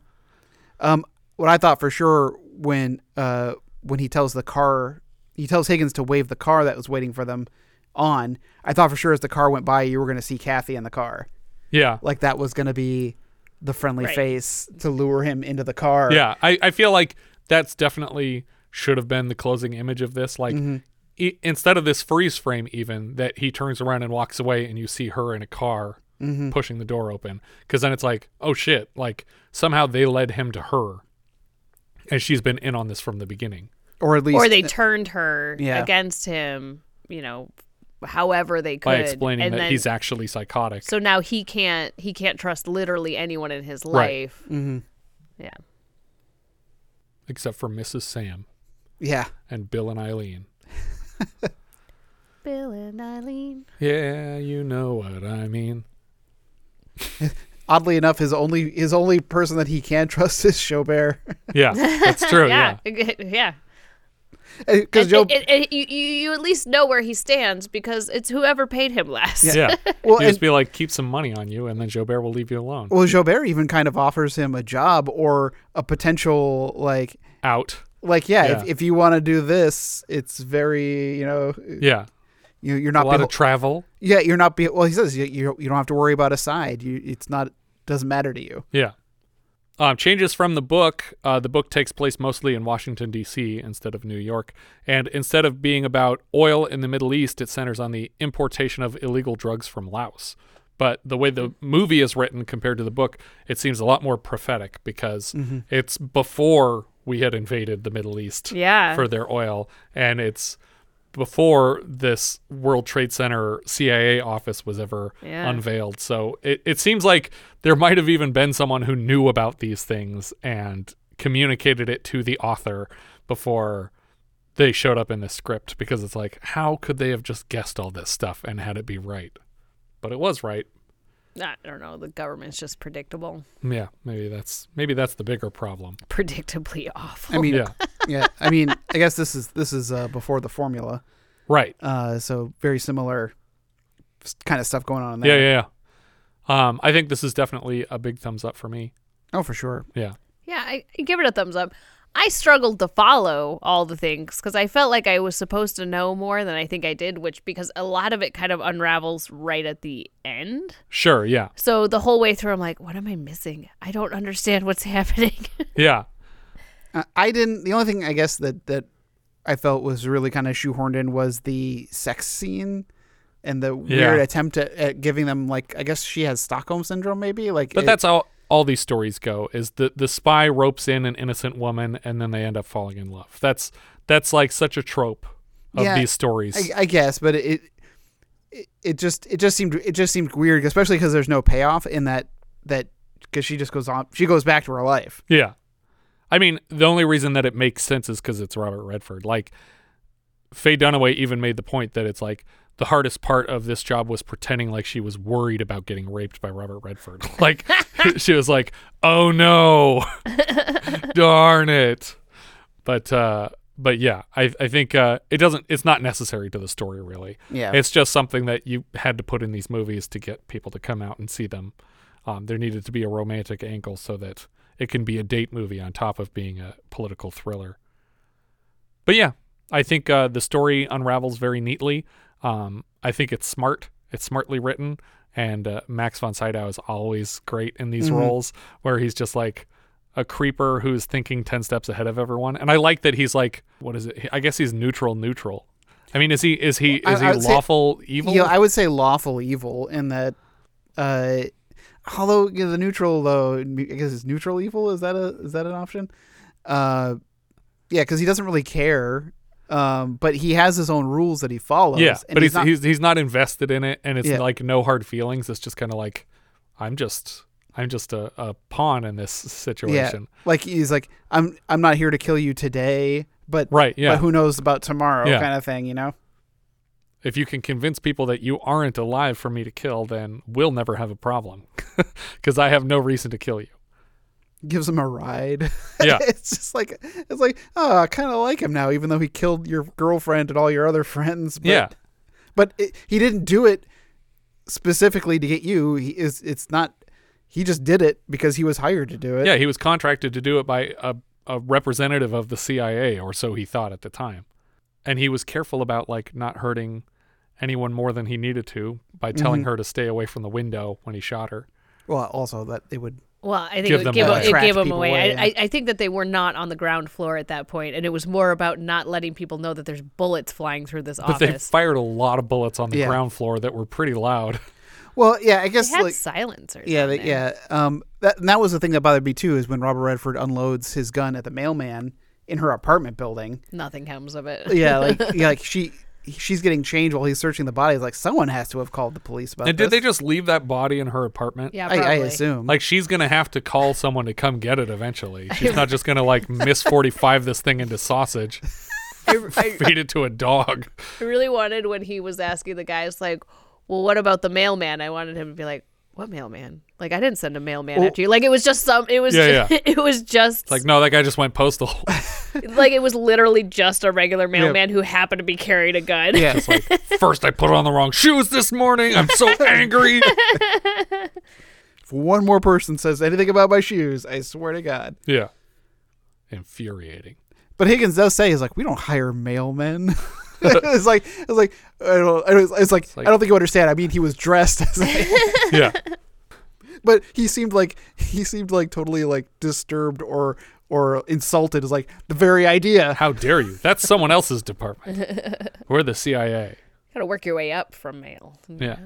Um, what I thought for sure when uh when he tells the car, he tells Higgins to wave the car that was waiting for them, on, I thought for sure as the car went by, you were going to see Kathy in the car. Yeah. Like that was going to be the friendly Right. face to lure him into the car. Yeah, I, I feel like that's definitely should have been the closing image of this. Like, Mhm. i- instead of this freeze frame, even that he turns around and walks away, and you see her in a car Mhm. pushing the door open. Because then it's like, oh shit! Like somehow they led him to her, and she's been in on this from the beginning. Or at least or they turned her Yeah. against him, you know, however they could by explaining and that then- he's actually psychotic. So now he can't he can't trust literally anyone in his Right. life. Mm-hmm. Yeah. except for Mrs. Sam. Yeah. And Bill and Eileen. [LAUGHS] Bill and Eileen. Yeah, you know what I mean. [LAUGHS] Oddly enough, his only his only person that he can trust is Joubert. Yeah, that's true. [LAUGHS] yeah. Yeah. Eh, because Joe, it- it- you, you you at least know where he stands because it's whoever paid him last. Yeah. [LAUGHS] Well, you just be like, keep some money on you, and then Joubert will leave you alone. well, Joubert even kind of offers him a job or a potential like Out. Like yeah, Yeah. If, if you want to do this, it's very you know. Yeah. You, you're not a lot beho- of travel. Yeah, you're not. Be- well, he says you, you you don't have to worry about a side. You it's not doesn't matter to you. Yeah. Um, changes from the book. Uh, the book takes place mostly in Washington, D.C. instead of New York. And instead of being about oil in the Middle East, it centers on the importation of illegal drugs from Laos. But the way the movie is written compared to the book, it seems a lot more prophetic because Mhm. it's before we had invaded the Middle East Yeah. for their oil. And it's before this World Trade Center CIA office was ever Yeah. unveiled. So it, it seems like there might have even been someone who knew about these things and communicated it to the author before they showed up in the script because it's like, how could they have just guessed all this stuff and had it be right? But it was right. I don't know. The government's just predictable, Yeah, maybe that's maybe that's the bigger problem. [LAUGHS] predictably awful. I mean, Yeah. yeah. I mean, I guess this is this is uh, before the formula, Right. Uh, so very similar kind of stuff going on Yeah, there. yeah, yeah. Um, I think this is definitely a big thumbs up for me. Oh, for sure. Yeah. Yeah, I, I give it a thumbs up. I struggled to follow all the things because I felt like I was supposed to know more than I think I did, which because a lot of it kind of unravels right at the end. Sure, yeah. So the whole way through, I'm like, what am I missing? I don't understand what's [LAUGHS] happening. Yeah. Uh, I didn't. The only thing I guess that that I felt was really kind of shoehorned in was the sex scene and the Yeah. weird attempt at, at giving them like I guess she has Stockholm syndrome maybe like But it- that's how all these stories go is the the spy ropes in an innocent woman and then they end up falling in love. That's that's like such a trope of Yeah, these stories. I, I guess, but it, it it just it just seemed it just seemed weird, especially because there's no payoff in that that because she just goes on she goes back to her life. yeah. I mean, the only reason that it makes sense is because it's Robert Redford. Like Faye Dunaway even made the point that it's like the hardest part of this job was pretending like she was worried about getting raped by Robert Redford. [LAUGHS] like [LAUGHS] she was like, "Oh no, [LAUGHS] darn it!" But uh, but yeah, I I think uh, it doesn't. It's not necessary to the story really. Yeah. it's just something that you had to put in these movies to get people to come out and see them. Um, there needed to be a romantic angle so that it can be a date movie on top of being a political thriller. But yeah, I think uh, the story unravels very neatly. Um, I think it's smart. It's smartly written, and uh, Max von Sydow is always great in these Mhm. roles, where he's just like a creeper who's thinking ten steps ahead of everyone. And I like that he's like, what is it? I guess he's neutral, neutral. I mean, is he is he is he would say- lawful evil? Yeah, I would say lawful evil in that. Uh, although you know, the neutral though, I guess it's neutral evil. Is that a is that an option? Uh, yeah, because he doesn't really care. Um, but he has his own rules that he follows. Yeah, and but he's not- he's he's not invested in it, and it's Yeah. like no hard feelings. It's just kind of like I'm just I'm just a, a pawn in this situation. Yeah, like he's like, I'm I'm not here to kill you today, but Right, yeah. but who knows about tomorrow, Yeah. kind of thing, you know? If you can convince people that you aren't alive for me to kill, then we'll never have a problem [LAUGHS] because I have no reason to kill you. Gives him a ride. [LAUGHS] Yeah. it's just like it's like, oh, I kind of like him now, even though he killed your girlfriend and all your other friends. But, Yeah. but it, he didn't do it specifically to get you. He is. It's not. He just did it because he was hired to do it. Yeah, he was contracted to do it by a, a representative of the CIA, or so he thought at the time. And he was careful about like not hurting anyone more than he needed to by telling Mhm. her to stay away from the window when he shot her. Well, also that it would. Well, I think Give it, them would away. it gave them away. away, I, I, I think that they were not on the ground floor at that point, and it was more about not letting people know that there's bullets flying through this office. But they fired a lot of bullets on the Yeah. ground floor that were pretty loud. [LAUGHS] Well, yeah, I guess They had like silencers. yeah, they, yeah. Um, that and that was the thing that bothered me too is when Robert Redford unloads his gun at the mailman in her apartment building. Nothing comes of it. yeah, like [LAUGHS] yeah, like she she's getting changed while he's searching the body. It's like someone has to have called the police about And did this. they just leave that body in her apartment? Yeah, I, I assume. Like she's gonna have to call someone to come get it eventually. She's not just gonna like [LAUGHS] miss forty five this thing into sausage, I, [LAUGHS] I, feed it to a dog. I really wanted when he was asking the guys like, "Well, what about the mailman?" I wanted him to be like, "What mailman? Like I didn't send a mailman Well- after you. Like it was just some. It was. Yeah, just, yeah. [LAUGHS] It was just It's like no, that guy just went postal. [LAUGHS] [LAUGHS] like it was literally just a regular mailman who happened to be carrying a gun. Yeah. It's like first I put on the wrong shoes this morning. I'm so angry. if one more person says anything about my shoes, I swear to God. Yeah, infuriating. But Higgins does say, "He's like, we don't hire mailmen." [LAUGHS] it's like, it's like, I don't, I don't, it's like, like- I don't think you understand. I mean, he was dressed as, a, [LAUGHS] Yeah, but he seemed like he seemed like totally like disturbed or or insulted. Is like the very idea. how dare you? That's someone else's department. [LAUGHS] We're the CIA. Gotta work your way up from mail. Yeah,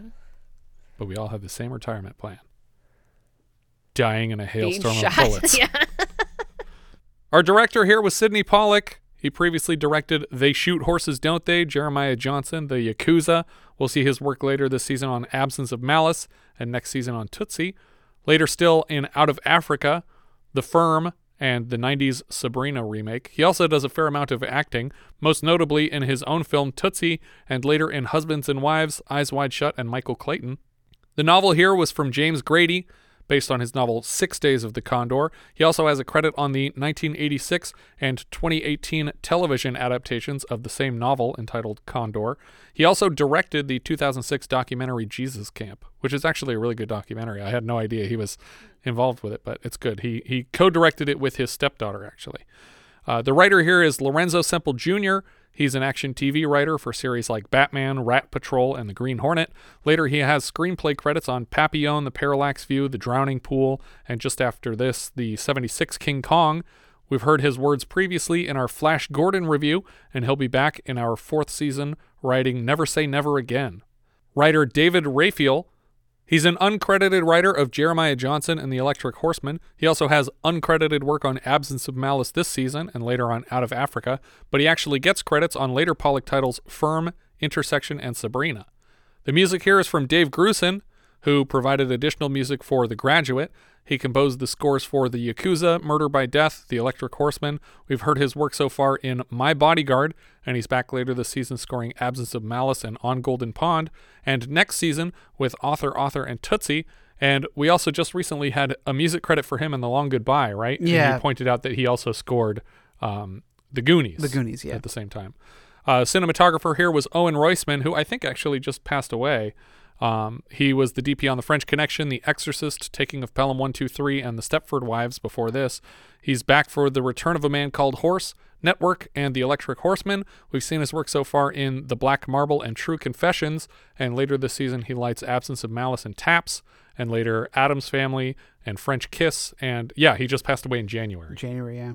but we all have the same retirement plan. Dying in a hailstorm of bullets. yeah. Our director here was Sydney Pollack. He previously directed They Shoot Horses, Don't They? Jeremiah Johnson, The Yakuza. We'll see his work later this season on Absence of Malice and next season on Tootsie. Later still in Out of Africa, The Firm, and the 90s Sabrina remake. He also does a fair amount of acting, most notably in his own film Tootsie and later in Husbands and Wives, Eyes Wide Shut, and Michael Clayton. The novel here was from James Grady, based on his novel Six Days of the Condor. He also has a credit on the 1986 and 2018 television adaptations of the same novel entitled Condor. He also directed the 2006 documentary Jesus Camp, which is actually a really good documentary. I had no idea he was involved with it, but it's good. He he co-directed it with his stepdaughter actually. Uh, the writer here is Lorenzo Semple Jr. He's an action TV writer for series like Batman, Rat Patrol, and The Green Hornet. Later, he has screenplay credits on Papillon, The Parallax View, The Drowning Pool, and just after this, the 76 King Kong. We've heard his words previously in our Flash Gordon review, and he'll be back in our fourth season writing Never Say Never Again. Writer David Rayfiel He's an uncredited writer of Jeremiah Johnson and the Electric Horseman. He also has uncredited work on Absence of Malice this season and later on Out of Africa, but he actually gets credits on later Pollack titles Firm, Intersection, and Sabrina. The music here is from Dave Grusin, who provided additional music for The Graduate. He composed the scores for The Yakuza, Murder by Death, The Electric Horseman. We've heard his work so far in My Bodyguard, and he's back later this season scoring Absence of Malice and On Golden Pond, and next season with Author, Author, and Tootsie. And we also just recently had a music credit for him in The Long Goodbye, right? And Yeah. he pointed out that he also scored um, The Goonies. The Goonies, yeah. At the same time. Uh, cinematographer here was Owen Roizman, who I think actually just passed away. Um, he was the DP on The French Connection, The Exorcist, Taking of Pelham 123, and The Stepford Wives before this. He's back for The Return of a Man Called Horse, Network, and The Electric Horseman. We've seen his work so far in The Black Marble and True Confessions, and later this season he lights Absence of Malice and Taps, and later Addams Family and French Kiss, and yeah, he just passed away in January. January, yeah.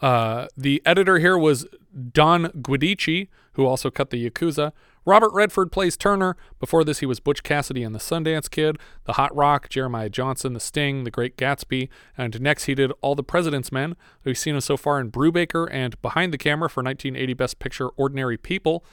Uh, the editor here was Don Guidice, who also cut the Yakuza. Robert Redford plays Turner. Before this, he was Butch Cassidy and the Sundance Kid, The Hot Rock, Jeremiah Johnson, The Sting, The Great Gatsby, and next he did All the President's Men. We've seen him so far in Brubaker and Behind the Camera for 1980 Best Picture Ordinary People.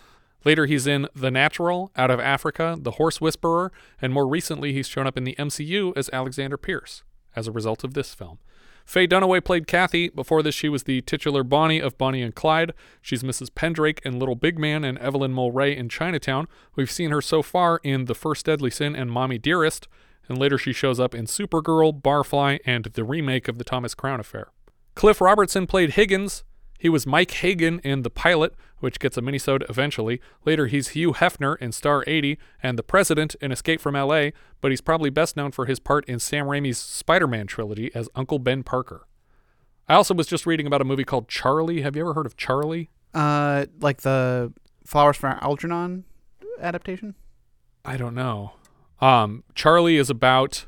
Later, he's in The Natural, Out of Africa, The Horse Whisperer, and more recently, he's shown up in the MCU as Alexander Pierce as a result of this film. Faye Dunaway played Kathy. Before this, she was the titular Bonnie of Bonnie and Clyde. She's Mrs. Pendrake in Little Big Man and Evelyn Mulwray in Chinatown. We've seen her so far in The First Deadly Sin and Mommy Dearest, and later she shows up in Supergirl, Barfly, and the remake of the Thomas Crown Affair. Cliff Robertson played Higgins. He was Mike Hagen in The Pilot, which gets a minisode eventually. Later, he's Hugh Hefner in Star 80 and the President in Escape from LA, but he's probably best known for his part in Sam Raimi's Spider Man trilogy as Uncle Ben Parker. I also was just reading about a movie called Charlie. Have you ever heard of Charlie? Uh, like the Flowers for Algernon. adaptation? I don't know. Um, Charlie is about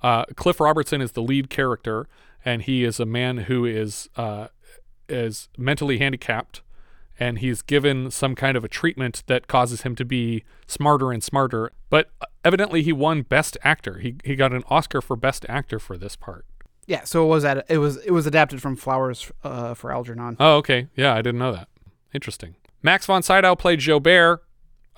uh, Cliff Robertson is the lead character, and he is a man who is uh, is mentally handicapped, and he's given some kind of a treatment that causes him to be smarter and smarter. But evidently, he won Best Actor. He he got an Oscar for Best Actor for this part. Yeah, so it was ad- it was it was adapted from Flowers uh, for Algernon. Oh, okay. Yeah, I didn't know that. Interesting. Max von Sydow played Joe Joubert.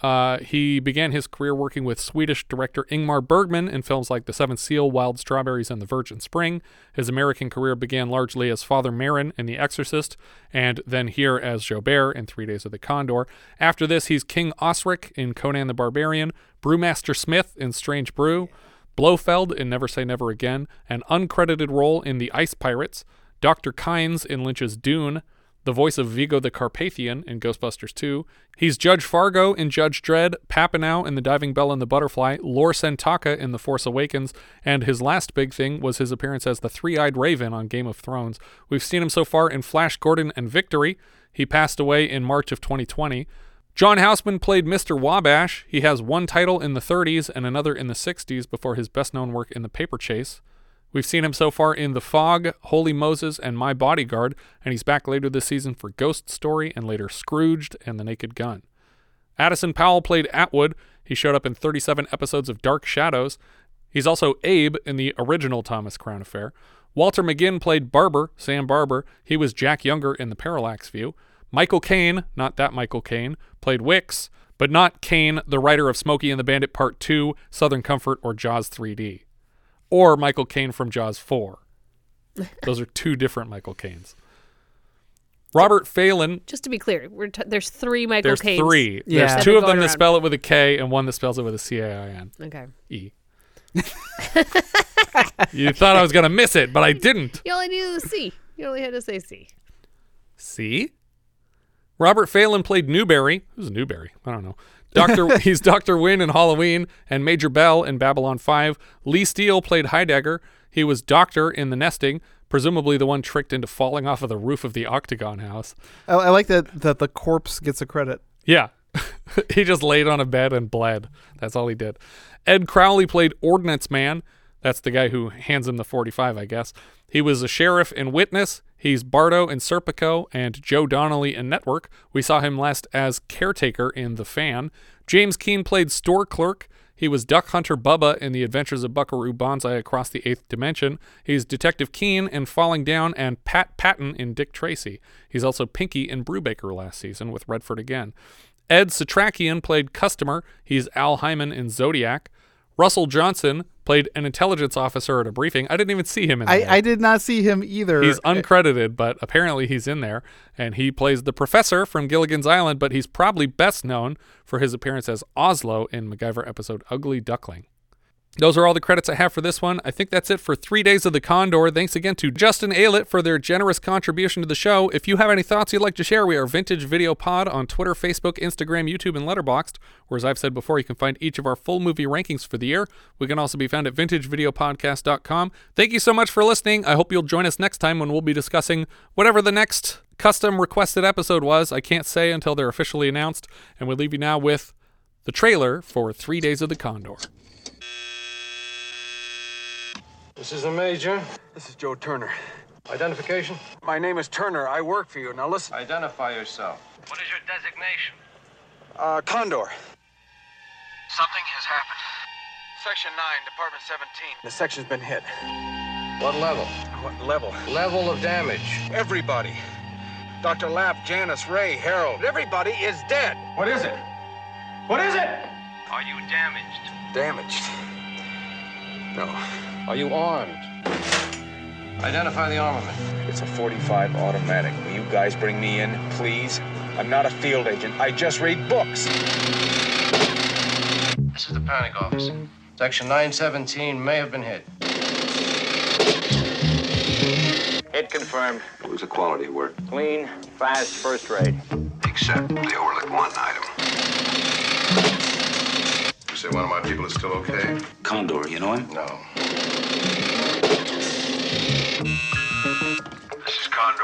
Uh, he began his career working with Swedish director Ingmar Bergman in films like The Seventh Seal, Wild Strawberries, and The Virgin Spring. His American career began largely as Father Merrin in The Exorcist, and then here as Joubert in Three Days of the Condor. After this, he's King Osric in Conan the Barbarian, Brewmaster Smith in Strange Brew, Blofeld in Never Say Never Again, an uncredited role in The Ice Pirates, Dr. Kynes in Lynch's Dune, the voice of Vigo the Carpathian in Ghostbusters 2. He's Judge Fargo in Judge Dredd, Papinou in The Diving Bell and the Butterfly, Lor San Tekka in The Force Awakens, and his last big thing was his appearance as the Three Eyed Raven on Game of Thrones. We've seen him so far in Flash Gordon and Victory. He passed away in March of 2020. John Houseman played Mr. Wabash. He has one title in the 30s and another in the 60s before his best known work in The Paper Chase. We've seen him so far in The Fog, Wholly Moses, and My Bodyguard, and he's back later this season for Ghost Story and later Scrooged and The Naked Gun. Addison Powell played Atwood. He showed up in 37 episodes of Dark Shadows. He's also Abe in the original Thomas Crown Affair. Walter McGinn played Barber, Sam Barber. He was Jack Younger in The Parallax View. Michael Caine, not that Michael Caine, played Wicks, but not Caine, the writer of Smokey and the Bandit Part 2, Southern Comfort, or Jaws 3D or Michael Caine from Jaws 4. [LAUGHS] Those are two different Michael Caines. Robert Phalen. Just to be clear, we're t- there's three Michael There's Caines three. that There's two of them going that spell it with a K and one that spells it with a C A I N. Okay. E. you thought I was going to miss it, but I didn't. You only needed the C. You only had to say C. See? Robert Phalen played Newberry. Who's Newberry? I don't know. Doctor, [LAUGHS] he's Doctor Wynn in Halloween and Major Bell in Babylon Five. Lee Steele played Heidegger. He was Doctor in The Nesting, presumably the one tricked into falling off of the roof of the Octagon House. I, I like that that the corpse gets a credit. Yeah, [LAUGHS] he just laid on a bed and bled. That's all he did. Ed Crowley played Ordnance Man. That's the guy who hands him the 45, I guess. He was a sheriff in Witness. He's Bardo in Serpico and Joe Donnelly in Network. We saw him last as caretaker in The Fan. James Keane played store clerk. He was Duck Hunter Bubba in The Adventures of Buckaroo Banzai Across the Eighth Dimension. He's Detective Keene in Falling Down and Pat Patton in Dick Tracy. He's also Pinky in Brubaker last season with Redford again. Ed Setrakian played Customer. He's Al Hyman in Zodiac. Russell Johnson played an intelligence officer at a briefing. I didn't even see him in I, there. I did not see him either. He's uncredited, but apparently he's in there. And he plays the professor from Gilligan's Island, but he's probably best known for his appearance as Oslo in MacGyver episode Ugly Duckling. Those are all the credits I have for this one. I think that's it for Three Days of the Condor. Thanks again to Justin Aylett for their generous contribution to the show. If you have any thoughts you'd like to share, we are Vintage Video Pod on Twitter, Facebook, Instagram, YouTube, and Letterboxd. Or as I've said before, you can find each of our full movie rankings for the year. We can also be found at vintagevideopodcast.com. Thank you so much for listening. I hope you'll join us next time when we'll be discussing whatever the next custom requested episode was. I can't say until they're officially announced. And we'll leave you now with the trailer for Three Days of the Condor. This is the Major. This is Joe Turner. Identification? My name is Turner. I work for you. Now listen. Identify yourself. What is your designation? Uh, Condor. Something has happened. Section 9, Department 17. The section's been hit. What level? What level? Level of damage. Everybody. Dr. Lapp, Janice, Ray, Harold. Everybody is dead. What is it? What is it? Are you damaged? Damaged. No. Are you armed? Identify the armament. It's a 45 automatic. Will you guys bring me in, please? I'm not a field agent. I just read books. This is the panic office. Section 917 may have been hit. Hit confirmed. It was a quality work. Clean, fast, first rate. Except they overlooked one item. You say one of my people is still okay? Condor, you know him? No. This is Condor.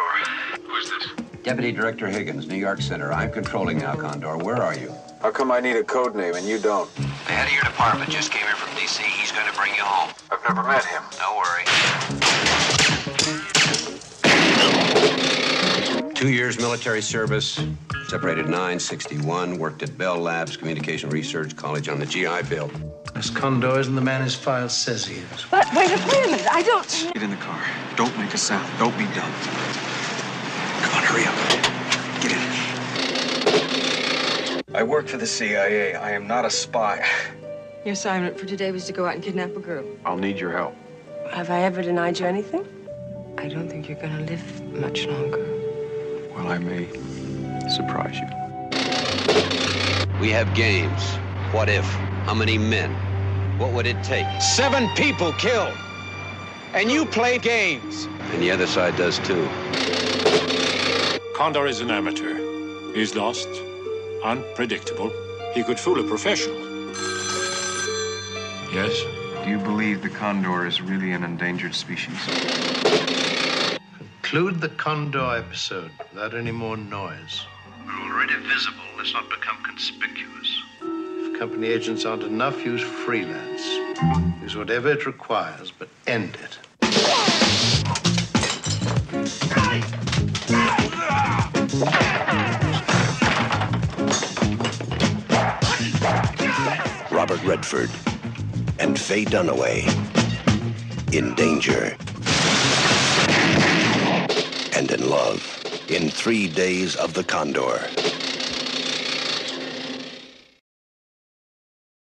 Who is this? Deputy Director Higgins, New York Center. I'm controlling now, Condor. Where are you? How come I need a code name and you don't? The head of your department just came here from D.C. He's going to bring you home. I've never met him. Don't worry. Two years military service. Separated 961. Worked at Bell Labs Communication Research College on the GI Bill. Miss Condor isn't the man his file says he is. But wait, a- wait a minute. I don't. Get in the car. Don't make a sound. Don't be dumb. Come on, hurry up. Get in. I work for the CIA. I am not a spy. Your assignment for today was to go out and kidnap a girl. I'll need your help. Have I ever denied you anything? I don't think you're gonna live much longer. Well, I may surprise you. We have games. What if? How many men? What would it take? Seven people killed. And you play games. And the other side does too. Condor is an amateur. He's lost, unpredictable. He could fool a professional. Yes? Do you believe the condor is really an endangered species? Conclude the Condor episode without any more noise. We're already visible. Let's not become conspicuous. If company agents aren't enough, use freelance. Use whatever it requires, but end it. Robert Redford and Faye Dunaway in danger and in love in three days of the Condor.